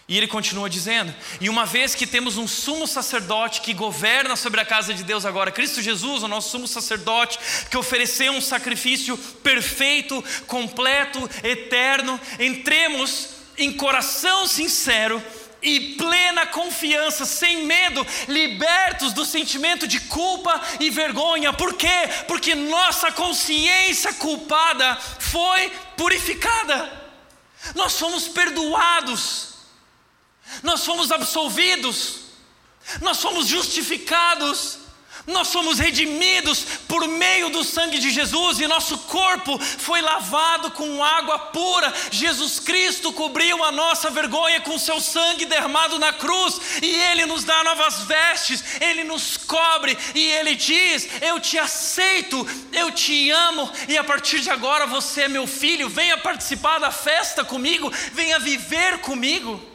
E ele continua dizendo: e uma vez que temos um sumo sacerdote que governa sobre a casa de Deus agora, Cristo Jesus, o nosso sumo sacerdote, que ofereceu um sacrifício perfeito, completo, eterno, entremos em coração sincero e plena confiança, sem medo, libertos do sentimento de culpa e vergonha. Por quê? Porque nossa consciência culpada foi purificada. Nós fomos perdoados nós fomos absolvidos, nós fomos justificados, nós somos redimidos por meio do sangue de Jesus e nosso corpo foi lavado com água pura. Jesus Cristo cobriu a nossa vergonha com seu sangue derramado na cruz e ele nos dá novas vestes, ele nos cobre e ele diz: Eu te aceito, eu te amo e a partir de agora você é meu filho. Venha participar da festa comigo, venha viver comigo.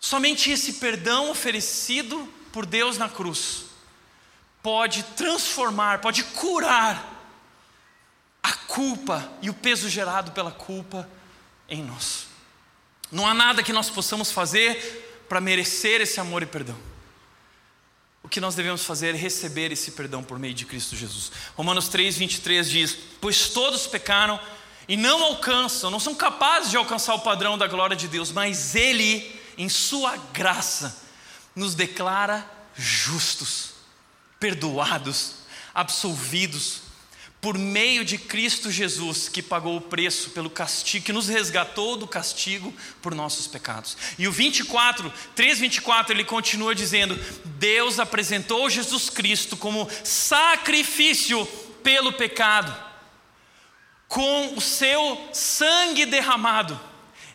Somente esse perdão oferecido por Deus na cruz pode transformar, pode curar a culpa e o peso gerado pela culpa em nós. Não há nada que nós possamos fazer para merecer esse amor e perdão. O que nós devemos fazer é receber esse perdão por meio de Cristo Jesus. Romanos 3, 23 diz: Pois todos pecaram e não alcançam, não são capazes de alcançar o padrão da glória de Deus, mas Ele em Sua graça, nos declara justos, perdoados, absolvidos, por meio de Cristo Jesus, que pagou o preço pelo castigo, que nos resgatou do castigo por nossos pecados. E o 24, 3:24, ele continua dizendo: Deus apresentou Jesus Cristo como sacrifício pelo pecado, com o seu sangue derramado.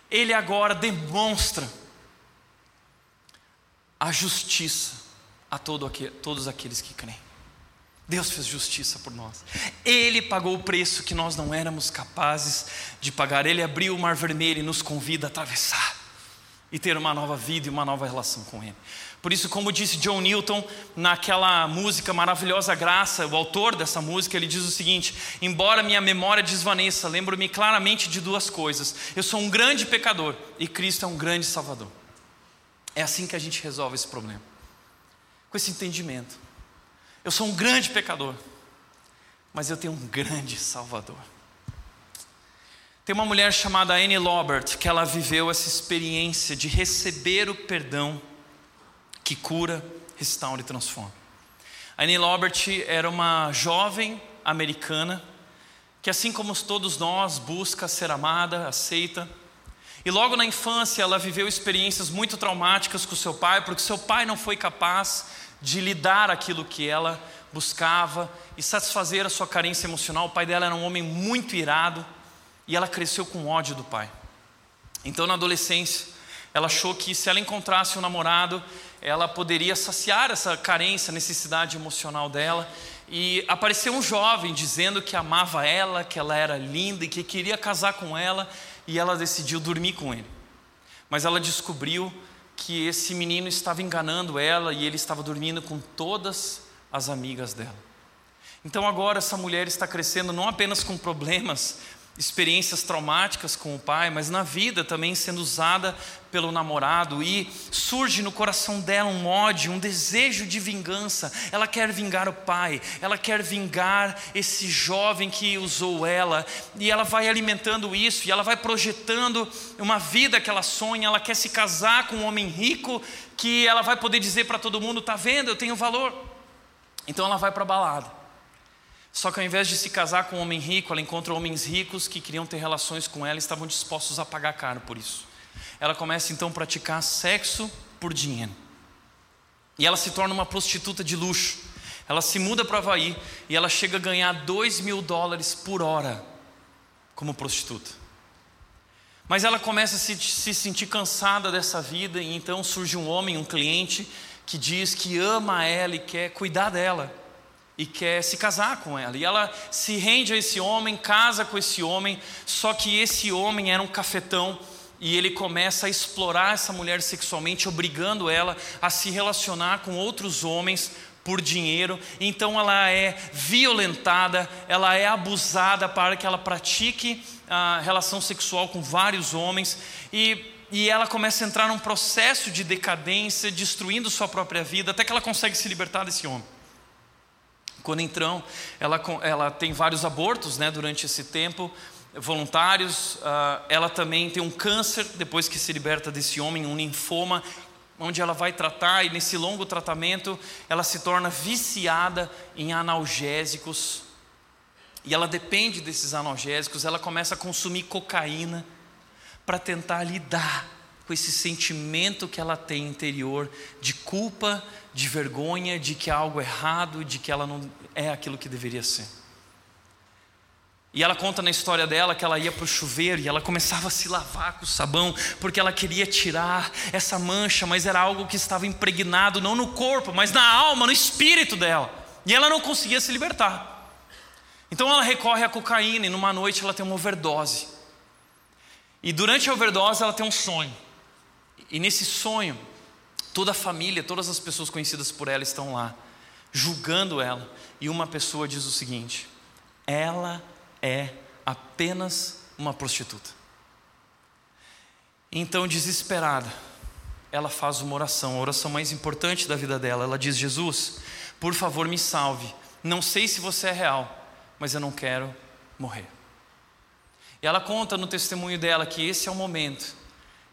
Ele agora demonstra a justiça a todo, todos aqueles que creem. Deus fez justiça por nós. Ele pagou o preço que nós não éramos capazes de pagar. Ele abriu o mar vermelho e nos convida a atravessar e ter uma nova vida e uma nova relação com Ele. Por isso, como disse John Newton naquela música maravilhosa Graça, o autor dessa música, ele diz o seguinte: Embora minha memória desvaneça, lembro-me claramente de duas coisas. Eu sou um grande pecador e Cristo é um grande Salvador. É assim que a gente resolve esse problema, com esse entendimento. Eu sou um grande pecador, mas eu tenho um grande Salvador. Tem uma mulher chamada Annie Lobert que ela viveu essa experiência de receber o perdão que cura, restaura e transforma. Annie Lobert era uma jovem americana que, assim como todos nós, busca ser amada, aceita. E logo na infância ela viveu experiências muito traumáticas com seu pai, porque seu pai não foi capaz de lhe dar aquilo que ela buscava e satisfazer a sua carência emocional. O pai dela era um homem muito irado e ela cresceu com ódio do pai. Então, na adolescência, ela achou que se ela encontrasse um namorado, ela poderia saciar essa carência, necessidade emocional dela. E apareceu um jovem dizendo que amava ela, que ela era linda e que queria casar com ela, e ela decidiu dormir com ele. Mas ela descobriu que esse menino estava enganando ela e ele estava dormindo com todas as amigas dela. Então agora essa mulher está crescendo não apenas com problemas experiências traumáticas com o pai, mas na vida também sendo usada pelo namorado e surge no coração dela um ódio, um desejo de vingança. Ela quer vingar o pai, ela quer vingar esse jovem que usou ela, e ela vai alimentando isso, e ela vai projetando uma vida que ela sonha. Ela quer se casar com um homem rico que ela vai poder dizer para todo mundo: "Tá vendo? Eu tenho valor". Então ela vai para a balada. Só que ao invés de se casar com um homem rico, ela encontra homens ricos que queriam ter relações com ela e estavam dispostos a pagar caro por isso. Ela começa então a praticar sexo por dinheiro. E ela se torna uma prostituta de luxo. Ela se muda para Havaí e ela chega a ganhar 2 mil dólares por hora como prostituta. Mas ela começa a se, se sentir cansada dessa vida e então surge um homem, um cliente, que diz que ama ela e quer cuidar dela e quer se casar com ela. E ela se rende a esse homem, casa com esse homem, só que esse homem era um cafetão e ele começa a explorar essa mulher sexualmente, obrigando ela a se relacionar com outros homens por dinheiro. Então ela é violentada, ela é abusada para que ela pratique a relação sexual com vários homens e e ela começa a entrar num processo de decadência, destruindo sua própria vida, até que ela consegue se libertar desse homem. Quando ela, ela tem vários abortos né, durante esse tempo, voluntários. Uh, ela também tem um câncer, depois que se liberta desse homem, um linfoma, onde ela vai tratar, e nesse longo tratamento, ela se torna viciada em analgésicos. E ela depende desses analgésicos, ela começa a consumir cocaína para tentar lidar com esse sentimento que ela tem interior de culpa, de vergonha, de que há algo errado, de que ela não é aquilo que deveria ser. E ela conta na história dela que ela ia para o chuveiro e ela começava a se lavar com sabão, porque ela queria tirar essa mancha, mas era algo que estava impregnado não no corpo, mas na alma, no espírito dela. E ela não conseguia se libertar. Então ela recorre à cocaína e numa noite ela tem uma overdose. E durante a overdose ela tem um sonho. E nesse sonho, toda a família, todas as pessoas conhecidas por ela estão lá, julgando ela. E uma pessoa diz o seguinte: ela é apenas uma prostituta. Então, desesperada, ela faz uma oração, a oração mais importante da vida dela. Ela diz: Jesus, por favor, me salve. Não sei se você é real, mas eu não quero morrer. E ela conta no testemunho dela que esse é o momento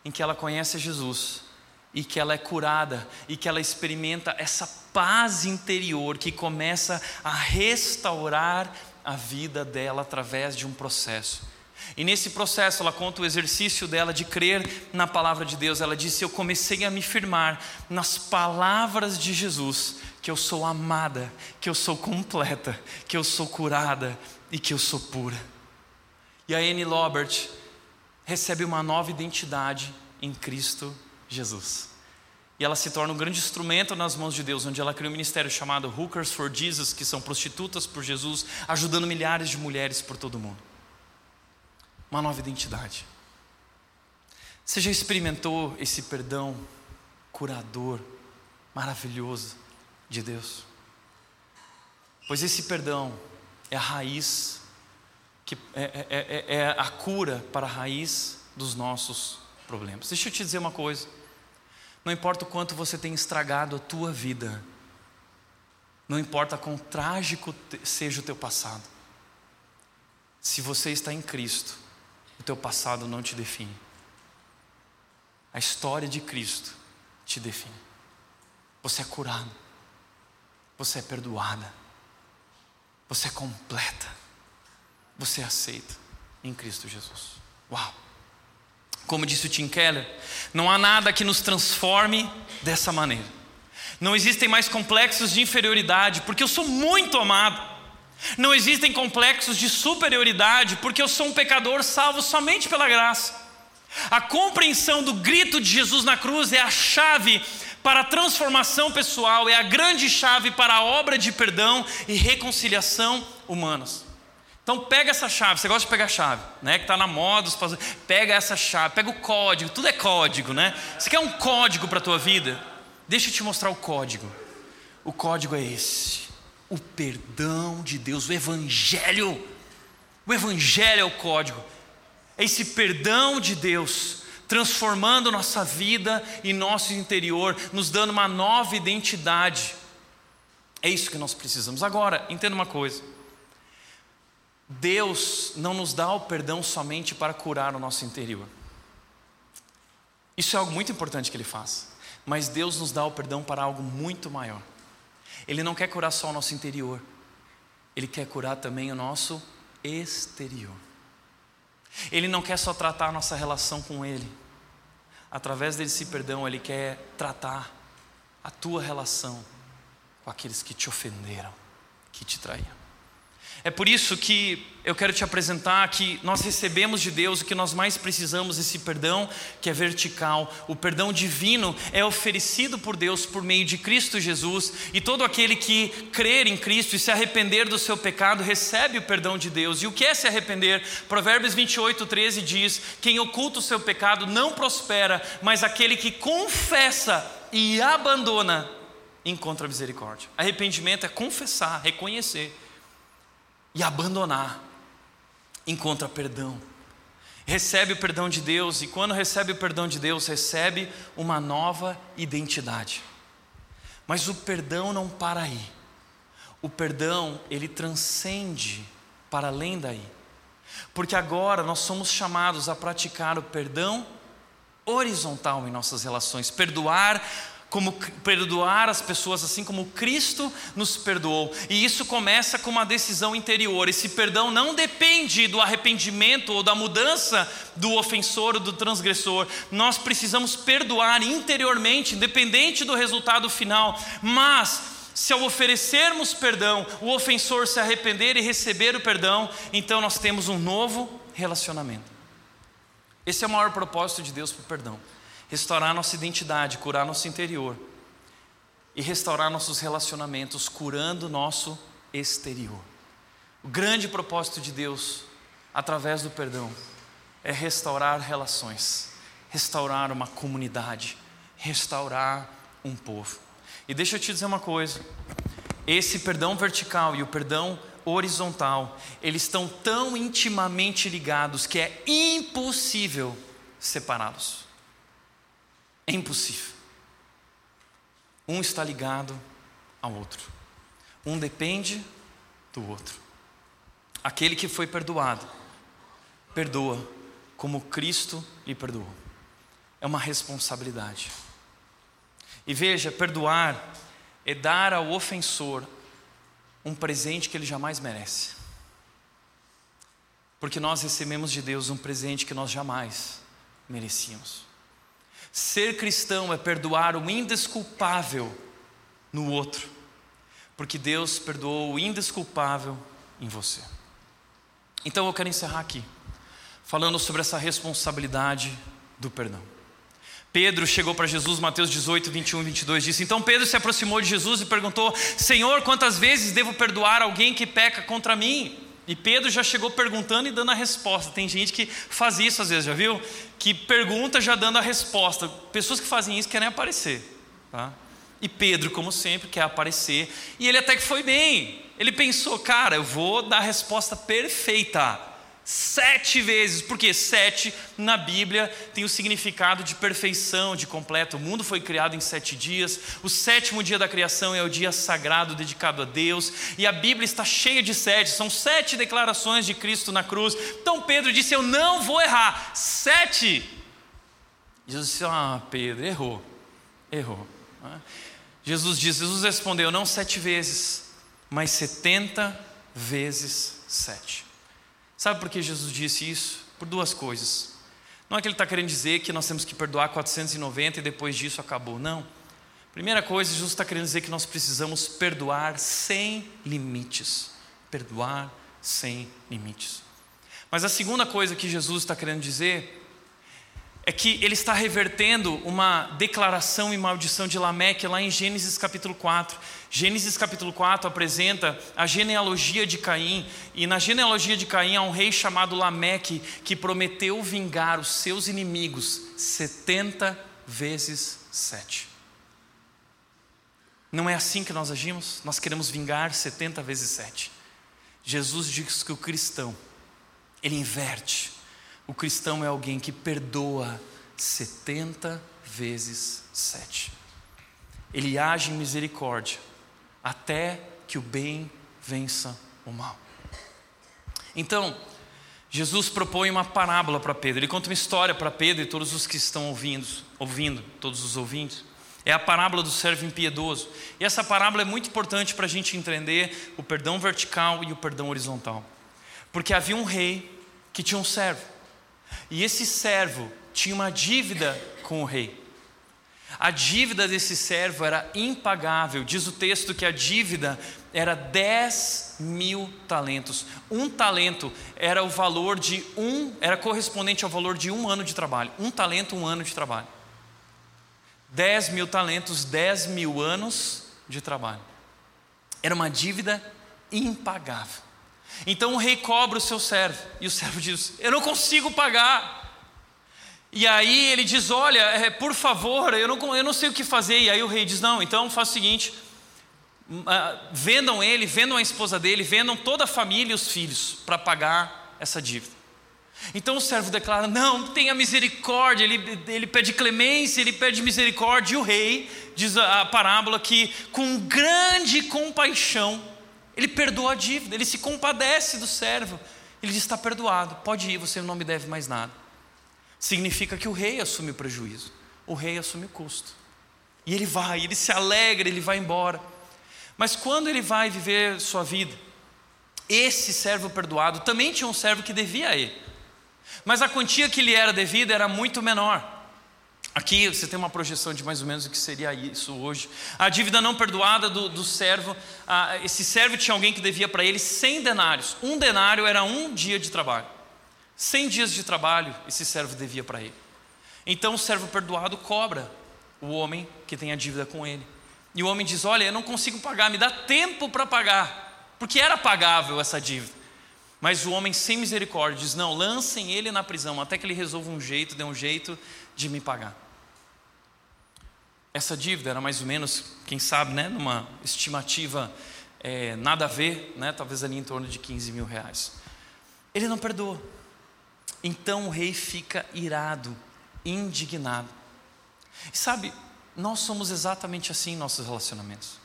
em que ela conhece Jesus e que ela é curada e que ela experimenta essa paz interior que começa a restaurar a vida dela através de um processo. E nesse processo, ela conta o exercício dela de crer na palavra de Deus. Ela disse: Eu comecei a me firmar nas palavras de Jesus, que eu sou amada, que eu sou completa, que eu sou curada e que eu sou pura. E a Anne Lobert recebe uma nova identidade em Cristo Jesus. E ela se torna um grande instrumento nas mãos de Deus, onde ela cria um ministério chamado Hookers for Jesus, que são prostitutas por Jesus, ajudando milhares de mulheres por todo o mundo. Uma nova identidade. Você já experimentou esse perdão curador, maravilhoso de Deus? Pois esse perdão é a raiz, que é, é, é, é a cura para a raiz dos nossos problemas. Deixa eu te dizer uma coisa. Não importa o quanto você tem estragado a tua vida, não importa quão trágico seja o teu passado, se você está em Cristo, o teu passado não te define. A história de Cristo te define. Você é curado, você é perdoada, você é completa, você é aceita em Cristo Jesus. Uau! Como disse o Tim Keller, não há nada que nos transforme dessa maneira. Não existem mais complexos de inferioridade, porque eu sou muito amado. Não existem complexos de superioridade, porque eu sou um pecador salvo somente pela graça. A compreensão do grito de Jesus na cruz é a chave para a transformação pessoal, é a grande chave para a obra de perdão e reconciliação humanas. Então pega essa chave, você gosta de pegar chave, né? Que está na moda, pega essa chave, pega o código, tudo é código, né? Você quer um código para a tua vida? Deixa eu te mostrar o código. O código é esse: o perdão de Deus, o Evangelho. O Evangelho é o código. É esse perdão de Deus transformando nossa vida e nosso interior, nos dando uma nova identidade. É isso que nós precisamos. Agora, entenda uma coisa. Deus não nos dá o perdão somente para curar o nosso interior. Isso é algo muito importante que Ele faz. Mas Deus nos dá o perdão para algo muito maior. Ele não quer curar só o nosso interior, Ele quer curar também o nosso exterior. Ele não quer só tratar a nossa relação com Ele. Através desse perdão, Ele quer tratar a tua relação com aqueles que te ofenderam, que te traíram. É por isso que eu quero te apresentar que nós recebemos de Deus o que nós mais precisamos, esse perdão que é vertical. O perdão divino é oferecido por Deus por meio de Cristo Jesus, e todo aquele que crer em Cristo e se arrepender do seu pecado recebe o perdão de Deus. E o que é se arrepender? Provérbios 28, 13 diz: Quem oculta o seu pecado não prospera, mas aquele que confessa e abandona encontra misericórdia. Arrependimento é confessar, reconhecer e abandonar, encontra perdão. Recebe o perdão de Deus, e quando recebe o perdão de Deus, recebe uma nova identidade. Mas o perdão não para aí. O perdão, ele transcende para além daí. Porque agora nós somos chamados a praticar o perdão horizontal em nossas relações, perdoar como perdoar as pessoas assim como Cristo nos perdoou. E isso começa com uma decisão interior. Esse perdão não depende do arrependimento ou da mudança do ofensor ou do transgressor. Nós precisamos perdoar interiormente, independente do resultado final. Mas se ao oferecermos perdão, o ofensor se arrepender e receber o perdão, então nós temos um novo relacionamento. Esse é o maior propósito de Deus para o perdão restaurar nossa identidade, curar nosso interior e restaurar nossos relacionamentos, curando nosso exterior. O grande propósito de Deus, através do perdão, é restaurar relações, restaurar uma comunidade, restaurar um povo. E deixa eu te dizer uma coisa: esse perdão vertical e o perdão horizontal, eles estão tão intimamente ligados que é impossível separá-los. É impossível. Um está ligado ao outro. Um depende do outro. Aquele que foi perdoado, perdoa como Cristo lhe perdoou. É uma responsabilidade. E veja, perdoar é dar ao ofensor um presente que ele jamais merece. Porque nós recebemos de Deus um presente que nós jamais merecíamos. Ser cristão é perdoar o indesculpável no outro, porque Deus perdoou o indesculpável em você. Então eu quero encerrar aqui, falando sobre essa responsabilidade do perdão. Pedro chegou para Jesus, Mateus 18, 21 e 22, disse: Então Pedro se aproximou de Jesus e perguntou: Senhor, quantas vezes devo perdoar alguém que peca contra mim? E Pedro já chegou perguntando e dando a resposta. Tem gente que faz isso às vezes, já viu? Que pergunta já dando a resposta. Pessoas que fazem isso querem aparecer. Tá? E Pedro, como sempre, quer aparecer. E ele até que foi bem. Ele pensou, cara, eu vou dar a resposta perfeita. Sete vezes, porque sete na Bíblia tem o significado de perfeição, de completo. O mundo foi criado em sete dias, o sétimo dia da criação é o dia sagrado dedicado a Deus, e a Bíblia está cheia de sete, são sete declarações de Cristo na cruz. Então Pedro disse: Eu não vou errar, sete. Jesus disse: Ah, Pedro, errou, errou. Jesus disse: Jesus respondeu, não sete vezes, mas setenta vezes sete. Sabe por que Jesus disse isso? Por duas coisas. Não é que ele está querendo dizer que nós temos que perdoar 490 e depois disso acabou. Não. Primeira coisa, Jesus está querendo dizer que nós precisamos perdoar sem limites. Perdoar sem limites. Mas a segunda coisa que Jesus está querendo dizer é que ele está revertendo uma declaração e maldição de Lameque lá em Gênesis capítulo 4. Gênesis capítulo 4 apresenta a genealogia de Caim, e na genealogia de Caim há um rei chamado Lameque que prometeu vingar os seus inimigos 70 vezes 7. Não é assim que nós agimos? Nós queremos vingar 70 vezes 7. Jesus diz que o cristão, ele inverte o cristão é alguém que perdoa 70 vezes 7. Ele age em misericórdia até que o bem vença o mal. Então, Jesus propõe uma parábola para Pedro. Ele conta uma história para Pedro e todos os que estão ouvindo, ouvindo, todos os ouvintes. É a parábola do servo impiedoso. E essa parábola é muito importante para a gente entender o perdão vertical e o perdão horizontal. Porque havia um rei que tinha um servo. E esse servo tinha uma dívida com o rei. A dívida desse servo era impagável. Diz o texto que a dívida era 10 mil talentos. Um talento era o valor de um, era correspondente ao valor de um ano de trabalho. Um talento, um ano de trabalho. 10 mil talentos, 10 mil anos de trabalho. Era uma dívida impagável. Então o rei cobra o seu servo, e o servo diz: Eu não consigo pagar. E aí ele diz: Olha, é, por favor, eu não, eu não sei o que fazer. E aí o rei diz: Não, então faz o seguinte: uh, vendam ele, vendam a esposa dele, vendam toda a família e os filhos para pagar essa dívida. Então o servo declara: Não, tenha misericórdia. Ele, ele pede clemência, ele pede misericórdia. E o rei diz a, a parábola que, com grande compaixão, ele perdoa a dívida, ele se compadece do servo. Ele diz: Está perdoado, pode ir, você não me deve mais nada. Significa que o rei assume o prejuízo, o rei assume o custo. E ele vai, ele se alegra, ele vai embora. Mas quando ele vai viver sua vida, esse servo perdoado também tinha um servo que devia a ele. Mas a quantia que lhe era devida era muito menor. Aqui você tem uma projeção de mais ou menos o que seria isso hoje. A dívida não perdoada do, do servo, ah, esse servo tinha alguém que devia para ele 100 denários. Um denário era um dia de trabalho. 100 dias de trabalho esse servo devia para ele. Então o servo perdoado cobra o homem que tem a dívida com ele. E o homem diz: Olha, eu não consigo pagar, me dá tempo para pagar, porque era pagável essa dívida. Mas o homem sem misericórdia diz: Não, lancem ele na prisão, até que ele resolva um jeito, dê um jeito de me pagar. Essa dívida era mais ou menos, quem sabe, né, numa estimativa é, nada a ver, né, talvez ali em torno de 15 mil reais. Ele não perdoa. Então o rei fica irado, indignado. E sabe, nós somos exatamente assim em nossos relacionamentos.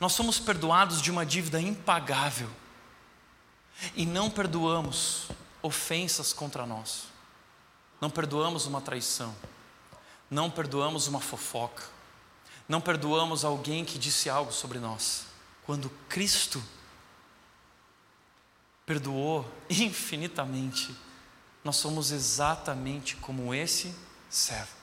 Nós somos perdoados de uma dívida impagável. E não perdoamos ofensas contra nós, não perdoamos uma traição, não perdoamos uma fofoca, não perdoamos alguém que disse algo sobre nós, quando Cristo perdoou infinitamente, nós somos exatamente como esse servo.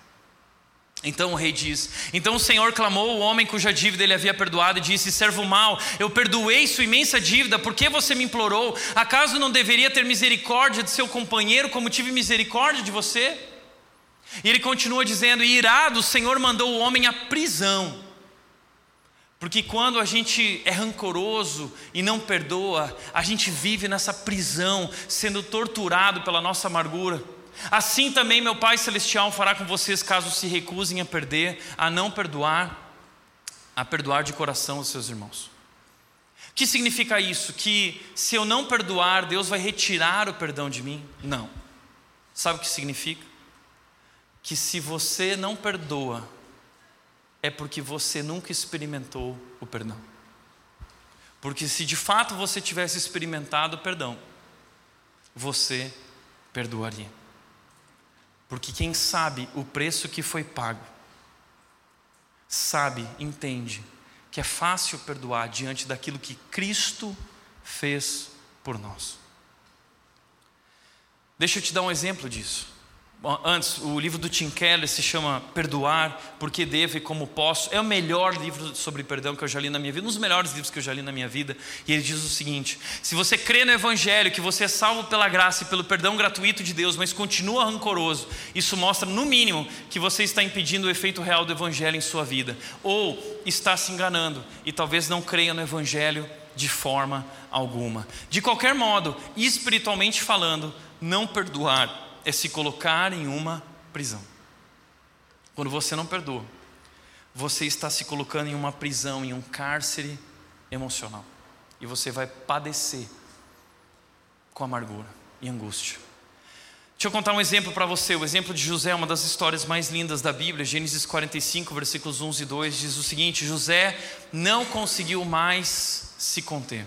Então o rei diz: Então o Senhor clamou o homem cuja dívida ele havia perdoado e disse: Servo mau, eu perdoei sua imensa dívida, por que você me implorou? Acaso não deveria ter misericórdia de seu companheiro, como tive misericórdia de você? E ele continua dizendo: E irado, o Senhor mandou o homem à prisão. Porque quando a gente é rancoroso e não perdoa, a gente vive nessa prisão, sendo torturado pela nossa amargura. Assim também meu Pai Celestial fará com vocês caso se recusem a perder, a não perdoar, a perdoar de coração os seus irmãos. O que significa isso? Que se eu não perdoar, Deus vai retirar o perdão de mim? Não. Sabe o que significa? Que se você não perdoa, é porque você nunca experimentou o perdão. Porque se de fato você tivesse experimentado o perdão, você perdoaria. Porque quem sabe o preço que foi pago, sabe, entende que é fácil perdoar diante daquilo que Cristo fez por nós. Deixa eu te dar um exemplo disso antes, o livro do Tim Keller se chama Perdoar, Porque Devo e Como Posso. É o melhor livro sobre perdão que eu já li na minha vida, um dos melhores livros que eu já li na minha vida. E ele diz o seguinte: se você crê no Evangelho, que você é salvo pela graça e pelo perdão gratuito de Deus, mas continua rancoroso, isso mostra, no mínimo, que você está impedindo o efeito real do Evangelho em sua vida. Ou está se enganando e talvez não creia no Evangelho de forma alguma. De qualquer modo, espiritualmente falando, não perdoar é se colocar em uma prisão. Quando você não perdoa, você está se colocando em uma prisão, em um cárcere emocional. E você vai padecer com amargura e angústia. Deixa eu contar um exemplo para você. O exemplo de José é uma das histórias mais lindas da Bíblia. Gênesis 45, versículos 11 e 2 diz o seguinte: José não conseguiu mais se conter.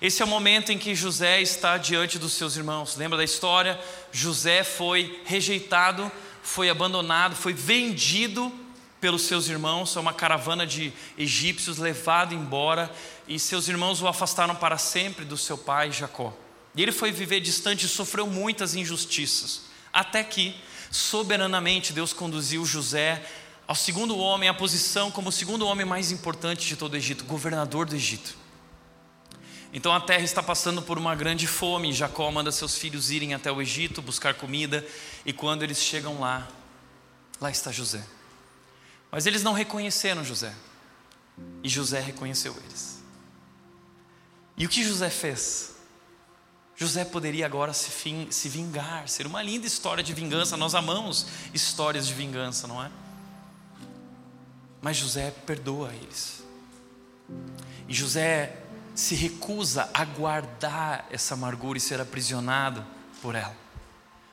Esse é o momento em que José está diante dos seus irmãos. Lembra da história? José foi rejeitado, foi abandonado, foi vendido pelos seus irmãos, é uma caravana de egípcios levado embora, e seus irmãos o afastaram para sempre do seu pai Jacó. E ele foi viver distante e sofreu muitas injustiças, até que, soberanamente, Deus conduziu José ao segundo homem, à posição como o segundo homem mais importante de todo o Egito, governador do Egito. Então a terra está passando por uma grande fome. Jacó manda seus filhos irem até o Egito buscar comida, e quando eles chegam lá, lá está José. Mas eles não reconheceram José, e José reconheceu eles. E o que José fez? José poderia agora se, fim, se vingar, ser uma linda história de vingança. Nós amamos histórias de vingança, não é? Mas José perdoa eles. E José se recusa a guardar essa amargura e ser aprisionado por ela.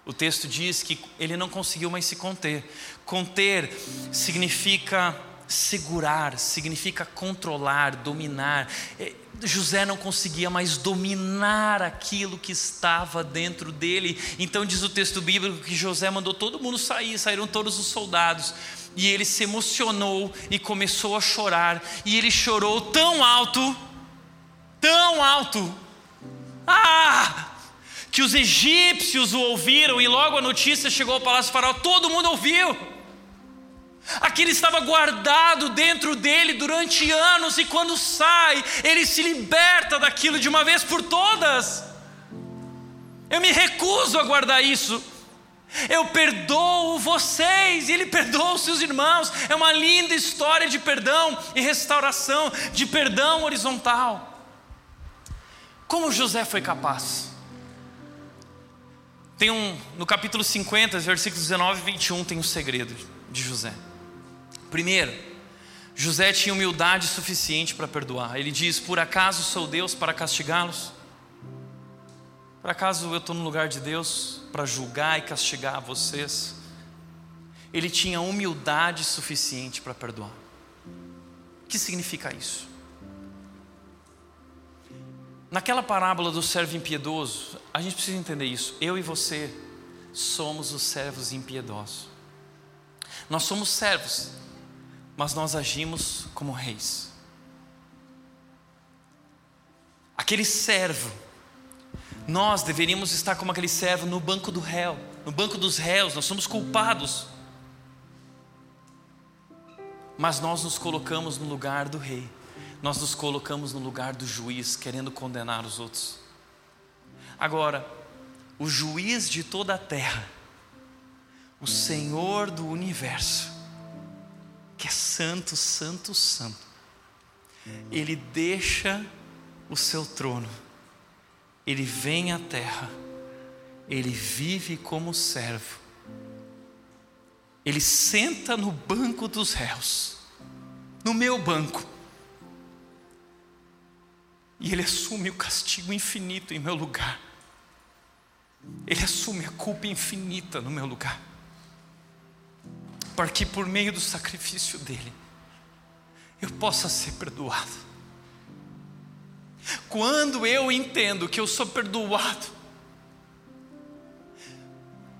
O texto diz que ele não conseguiu mais se conter. Conter significa segurar, significa controlar, dominar. É, José não conseguia mais dominar aquilo que estava dentro dele. Então diz o texto bíblico que José mandou todo mundo sair, saíram todos os soldados. E ele se emocionou e começou a chorar. E ele chorou tão alto tão alto, ah, que os egípcios o ouviram e logo a notícia chegou ao palácio faraó, todo mundo ouviu. Aquilo estava guardado dentro dele durante anos e quando sai, ele se liberta daquilo de uma vez por todas. Eu me recuso a guardar isso. Eu perdoo vocês, e Ele perdoa os seus irmãos. É uma linda história de perdão e restauração, de perdão horizontal. Como José foi capaz? Tem um, no capítulo 50, versículos 19 e 21, tem um segredo de José. Primeiro, José tinha humildade suficiente para perdoar. Ele diz: Por acaso sou Deus para castigá-los? Por acaso eu estou no lugar de Deus para julgar e castigar vocês? Ele tinha humildade suficiente para perdoar. O que significa isso? Naquela parábola do servo impiedoso, a gente precisa entender isso. Eu e você somos os servos impiedosos. Nós somos servos, mas nós agimos como reis. Aquele servo, nós deveríamos estar como aquele servo no banco do réu, no banco dos réus, nós somos culpados. Mas nós nos colocamos no lugar do rei, nós nos colocamos no lugar do juiz, querendo condenar os outros. Agora, o juiz de toda a terra, o Senhor do universo, que é santo, santo, santo, ele deixa o seu trono, ele vem à terra, ele vive como servo, ele senta no banco dos réus, no meu banco, e ele assume o castigo infinito em meu lugar, ele assume a culpa infinita no meu lugar para que por meio do sacrifício dele eu possa ser perdoado. Quando eu entendo que eu sou perdoado,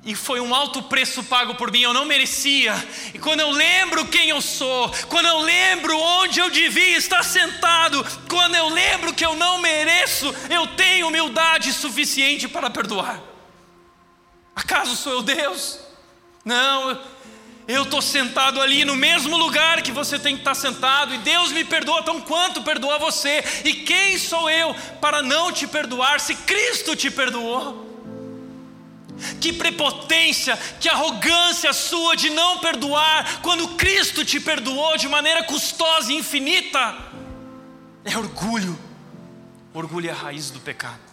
e foi um alto preço pago por mim, eu não merecia. E quando eu lembro quem eu sou, quando eu lembro onde eu devia estar sentado, quando eu lembro que eu não mereço, eu tenho humildade suficiente para perdoar. Acaso sou eu Deus? Não, eu estou sentado ali no mesmo lugar que você tem que estar sentado, e Deus me perdoa tão quanto perdoa você. E quem sou eu para não te perdoar se Cristo te perdoou? Que prepotência, que arrogância sua de não perdoar quando Cristo te perdoou de maneira custosa e infinita. É orgulho. Orgulho é a raiz do pecado.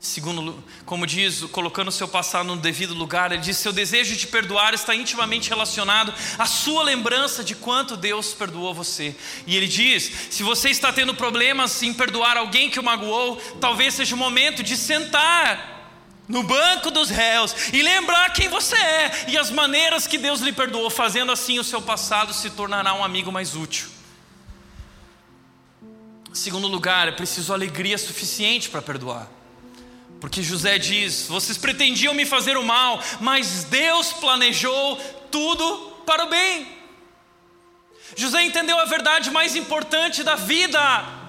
Segundo, como diz, colocando o seu passado no devido lugar, ele diz: seu desejo de perdoar está intimamente relacionado à sua lembrança de quanto Deus perdoou você. E ele diz: se você está tendo problemas em perdoar alguém que o magoou, talvez seja o momento de sentar no banco dos réus e lembrar quem você é e as maneiras que Deus lhe perdoou, fazendo assim o seu passado se tornará um amigo mais útil. Segundo lugar, é preciso alegria suficiente para perdoar. Porque José diz: Vocês pretendiam me fazer o mal, mas Deus planejou tudo para o bem. José entendeu a verdade mais importante da vida.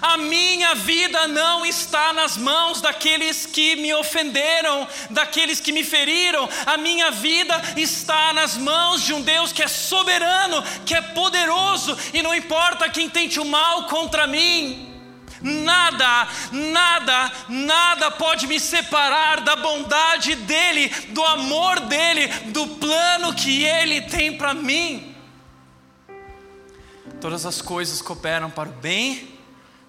A minha vida não está nas mãos daqueles que me ofenderam, daqueles que me feriram. A minha vida está nas mãos de um Deus que é soberano, que é poderoso, e não importa quem tente o mal contra mim. Nada, nada, nada pode me separar da bondade dEle, do amor dEle, do plano que Ele tem para mim. Todas as coisas cooperam para o bem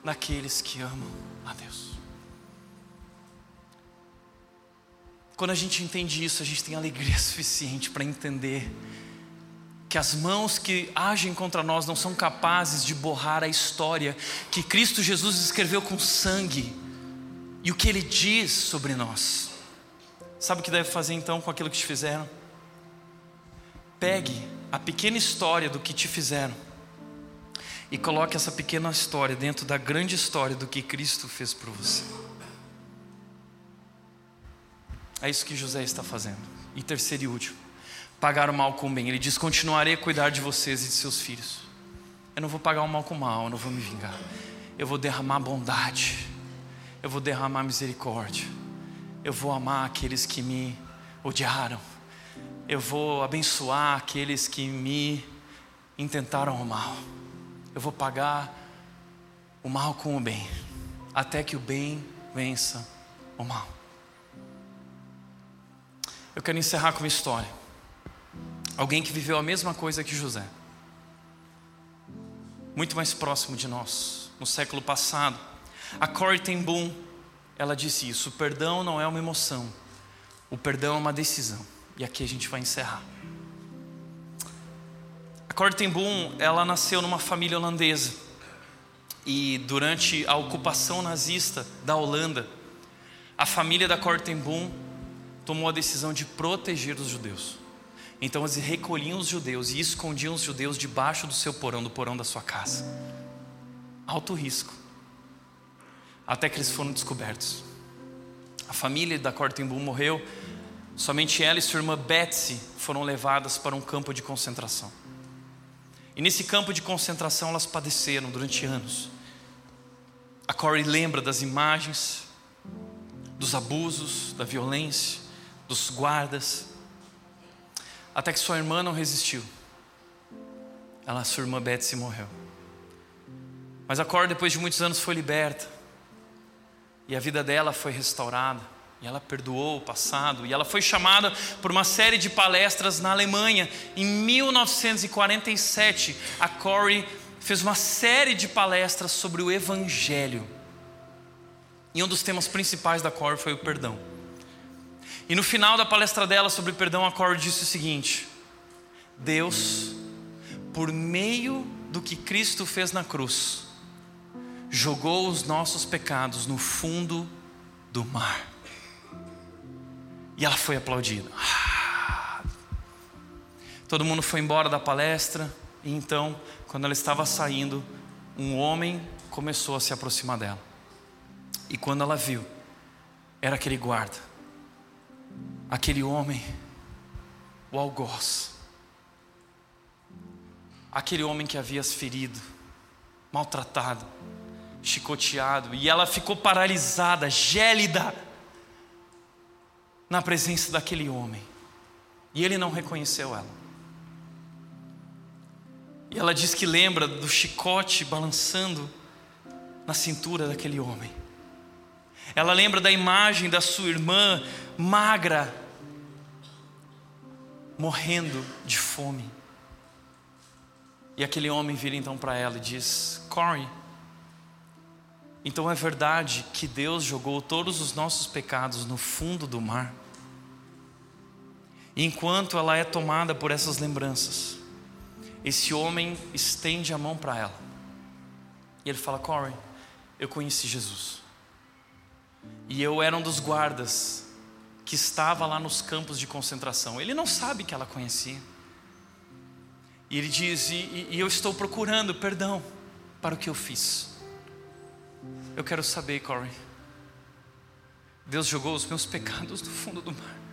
daqueles que amam a Deus. Quando a gente entende isso, a gente tem alegria suficiente para entender que as mãos que agem contra nós não são capazes de borrar a história que Cristo Jesus escreveu com sangue e o que ele diz sobre nós. Sabe o que deve fazer então com aquilo que te fizeram? Pegue a pequena história do que te fizeram e coloque essa pequena história dentro da grande história do que Cristo fez por você. É isso que José está fazendo. E terceiro e último pagar o mal com o bem. Ele diz: Continuarei a cuidar de vocês e de seus filhos. Eu não vou pagar o mal com o mal, eu não vou me vingar. Eu vou derramar bondade. Eu vou derramar misericórdia. Eu vou amar aqueles que me odiaram. Eu vou abençoar aqueles que me intentaram o mal. Eu vou pagar o mal com o bem, até que o bem vença o mal. Eu quero encerrar com uma história. Alguém que viveu a mesma coisa que José. Muito mais próximo de nós, no século passado. A Corrie ten Boom, ela disse isso: o perdão não é uma emoção, o perdão é uma decisão. E aqui a gente vai encerrar. A Corrie ten Boom, ela nasceu numa família holandesa. E durante a ocupação nazista da Holanda, a família da Corrie ten Boom tomou a decisão de proteger os judeus. Então eles recolhiam os judeus e escondiam os judeus debaixo do seu porão, do porão da sua casa. Alto risco. Até que eles foram descobertos. A família da Cortenboom morreu Somente ela e sua irmã Betsy foram levadas para um campo de concentração. E nesse campo de concentração elas padeceram durante anos. A Corey lembra das imagens, dos abusos, da violência, dos guardas, até que sua irmã não resistiu. Ela, sua irmã Betsy, morreu. Mas a Corey, depois de muitos anos, foi liberta. E a vida dela foi restaurada. E ela perdoou o passado. E ela foi chamada por uma série de palestras na Alemanha. Em 1947, a Corey fez uma série de palestras sobre o Evangelho. E um dos temas principais da Corey foi o perdão. E no final da palestra dela sobre perdão, a Corey disse o seguinte: Deus, por meio do que Cristo fez na cruz, jogou os nossos pecados no fundo do mar. E ela foi aplaudida. Todo mundo foi embora da palestra, e então, quando ela estava saindo, um homem começou a se aproximar dela. E quando ela viu, era aquele guarda, aquele homem, o algoz, aquele homem que havia ferido, maltratado, chicoteado, e ela ficou paralisada, gélida, na presença daquele homem, e ele não reconheceu ela. E ela diz que lembra do chicote balançando na cintura daquele homem. Ela lembra da imagem da sua irmã magra, morrendo de fome. E aquele homem vira então para ela e diz: Corey, então é verdade que Deus jogou todos os nossos pecados no fundo do mar. Enquanto ela é tomada por essas lembranças, esse homem estende a mão para ela. E ele fala: Corey, eu conheci Jesus. E eu era um dos guardas que estava lá nos campos de concentração. Ele não sabe que ela conhecia. E ele diz: e, e eu estou procurando perdão para o que eu fiz. Eu quero saber, Corey. Deus jogou os meus pecados no fundo do mar.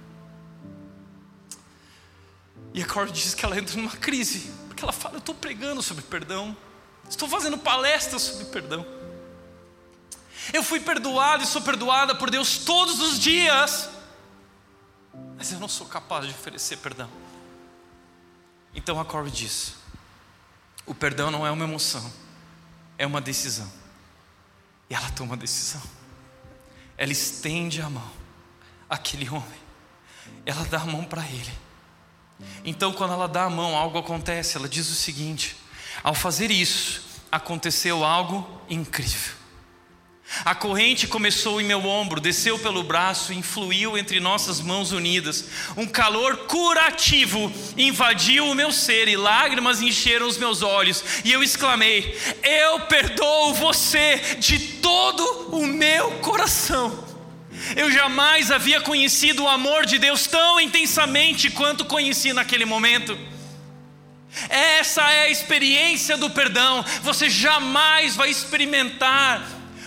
E a Corey diz que ela entra numa crise, porque ela fala: Eu estou pregando sobre perdão, estou fazendo palestras sobre perdão. Eu fui perdoado e sou perdoada por Deus todos os dias, mas eu não sou capaz de oferecer perdão. Então a Corey diz: O perdão não é uma emoção, é uma decisão. E ela toma a decisão. Ela estende a mão àquele homem. Ela dá a mão para ele. Então, quando ela dá a mão, algo acontece. Ela diz o seguinte: ao fazer isso, aconteceu algo incrível. A corrente começou em meu ombro, desceu pelo braço, influiu entre nossas mãos unidas. Um calor curativo invadiu o meu ser e lágrimas encheram os meus olhos. E eu exclamei: Eu perdoo você de todo o meu coração. Eu jamais havia conhecido o amor de Deus tão intensamente quanto conheci naquele momento. Essa é a experiência do perdão. Você jamais vai experimentar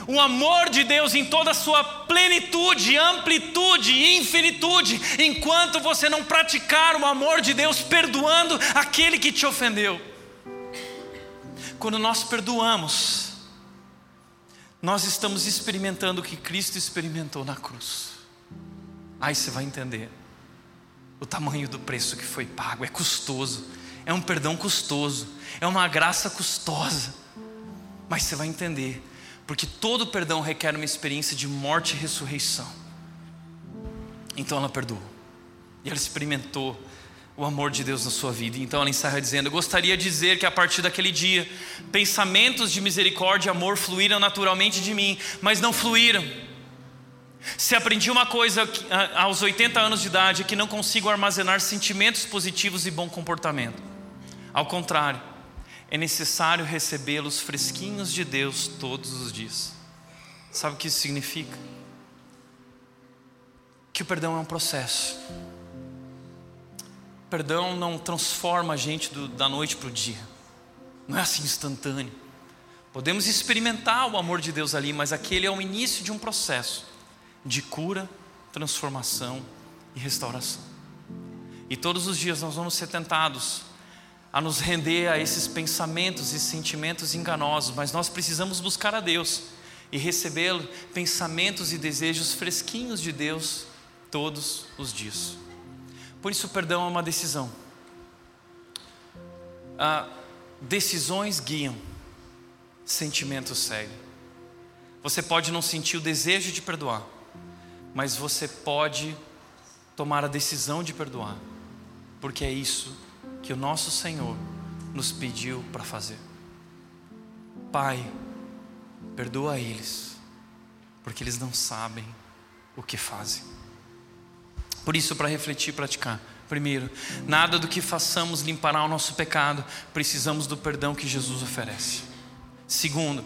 o amor de Deus em toda a sua plenitude, amplitude e infinitude, enquanto você não praticar o amor de Deus perdoando aquele que te ofendeu. Quando nós perdoamos, nós estamos experimentando o que Cristo experimentou na cruz. Aí você vai entender o tamanho do preço que foi pago, é custoso, é um perdão custoso, é uma graça custosa, mas você vai entender porque todo perdão requer uma experiência de morte e ressurreição. Então ela perdoou, e ela experimentou o amor de Deus na sua vida. Então ela encerra dizendo: gostaria de dizer que a partir daquele dia, pensamentos de misericórdia e amor fluíram naturalmente de mim, mas não fluíram. Se aprendi uma coisa aos 80 anos de idade é que não consigo armazenar sentimentos positivos e bom comportamento. Ao contrário, é necessário recebê-los fresquinhos de Deus todos os dias. Sabe o que isso significa? Que o perdão é um processo. Perdão não transforma a gente do, da noite para o dia. Não é assim instantâneo. Podemos experimentar o amor de Deus ali, mas aquele é o início de um processo de cura, transformação e restauração. E todos os dias nós vamos ser tentados a nos render a esses pensamentos e sentimentos enganosos, mas nós precisamos buscar a Deus e receber pensamentos e desejos fresquinhos de Deus todos os dias. Por isso, o perdão é uma decisão. Ah, decisões guiam, sentimentos seguem. Você pode não sentir o desejo de perdoar, mas você pode tomar a decisão de perdoar, porque é isso que o nosso Senhor nos pediu para fazer. Pai, perdoa eles, porque eles não sabem o que fazem. Por isso, para refletir e praticar, primeiro, nada do que façamos limpará o nosso pecado, precisamos do perdão que Jesus oferece. Segundo,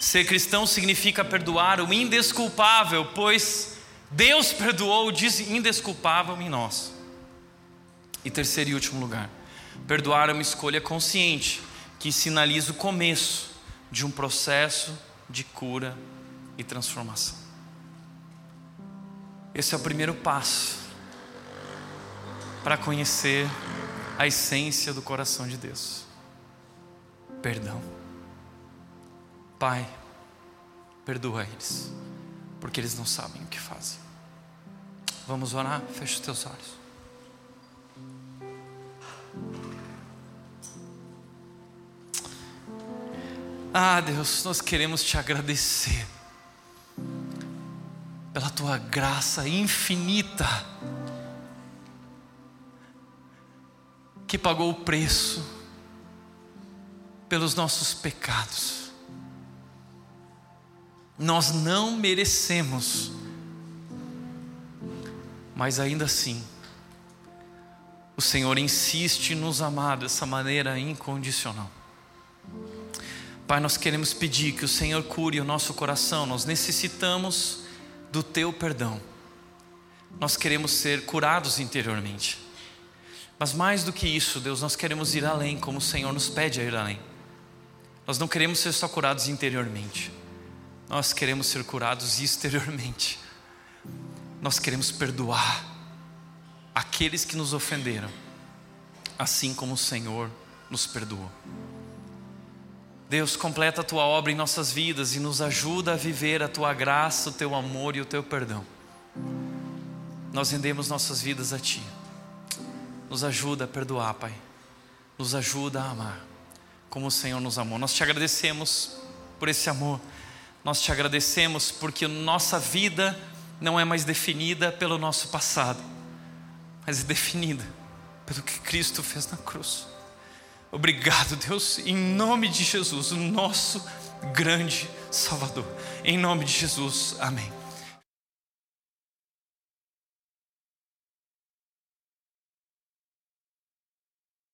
ser cristão significa perdoar o indesculpável, pois Deus perdoou o indesculpável em nós. E terceiro e último lugar, perdoar é uma escolha consciente que sinaliza o começo de um processo de cura e transformação. Esse é o primeiro passo para conhecer a essência do coração de Deus. Perdão. Pai, perdoa eles, porque eles não sabem o que fazem. Vamos orar? Fecha os teus olhos. Ah, Deus, nós queremos te agradecer pela tua graça infinita, que pagou o preço pelos nossos pecados. Nós não merecemos, mas ainda assim, o Senhor insiste em nos amar dessa maneira incondicional. Pai, nós queremos pedir que o Senhor cure o nosso coração, nós necessitamos do teu perdão. Nós queremos ser curados interiormente. Mas mais do que isso, Deus, nós queremos ir além, como o Senhor nos pede a ir além. Nós não queremos ser só curados interiormente, nós queremos ser curados exteriormente. Nós queremos perdoar aqueles que nos ofenderam, assim como o Senhor nos perdoou. Deus, completa a tua obra em nossas vidas e nos ajuda a viver a tua graça, o teu amor e o teu perdão. Nós rendemos nossas vidas a ti. Nos ajuda a perdoar, Pai. Nos ajuda a amar como o Senhor nos amou. Nós te agradecemos por esse amor. Nós te agradecemos porque nossa vida não é mais definida pelo nosso passado, mas é definida pelo que Cristo fez na cruz. Obrigado, Deus, em nome de Jesus, o nosso grande Salvador. Em nome de Jesus, amém.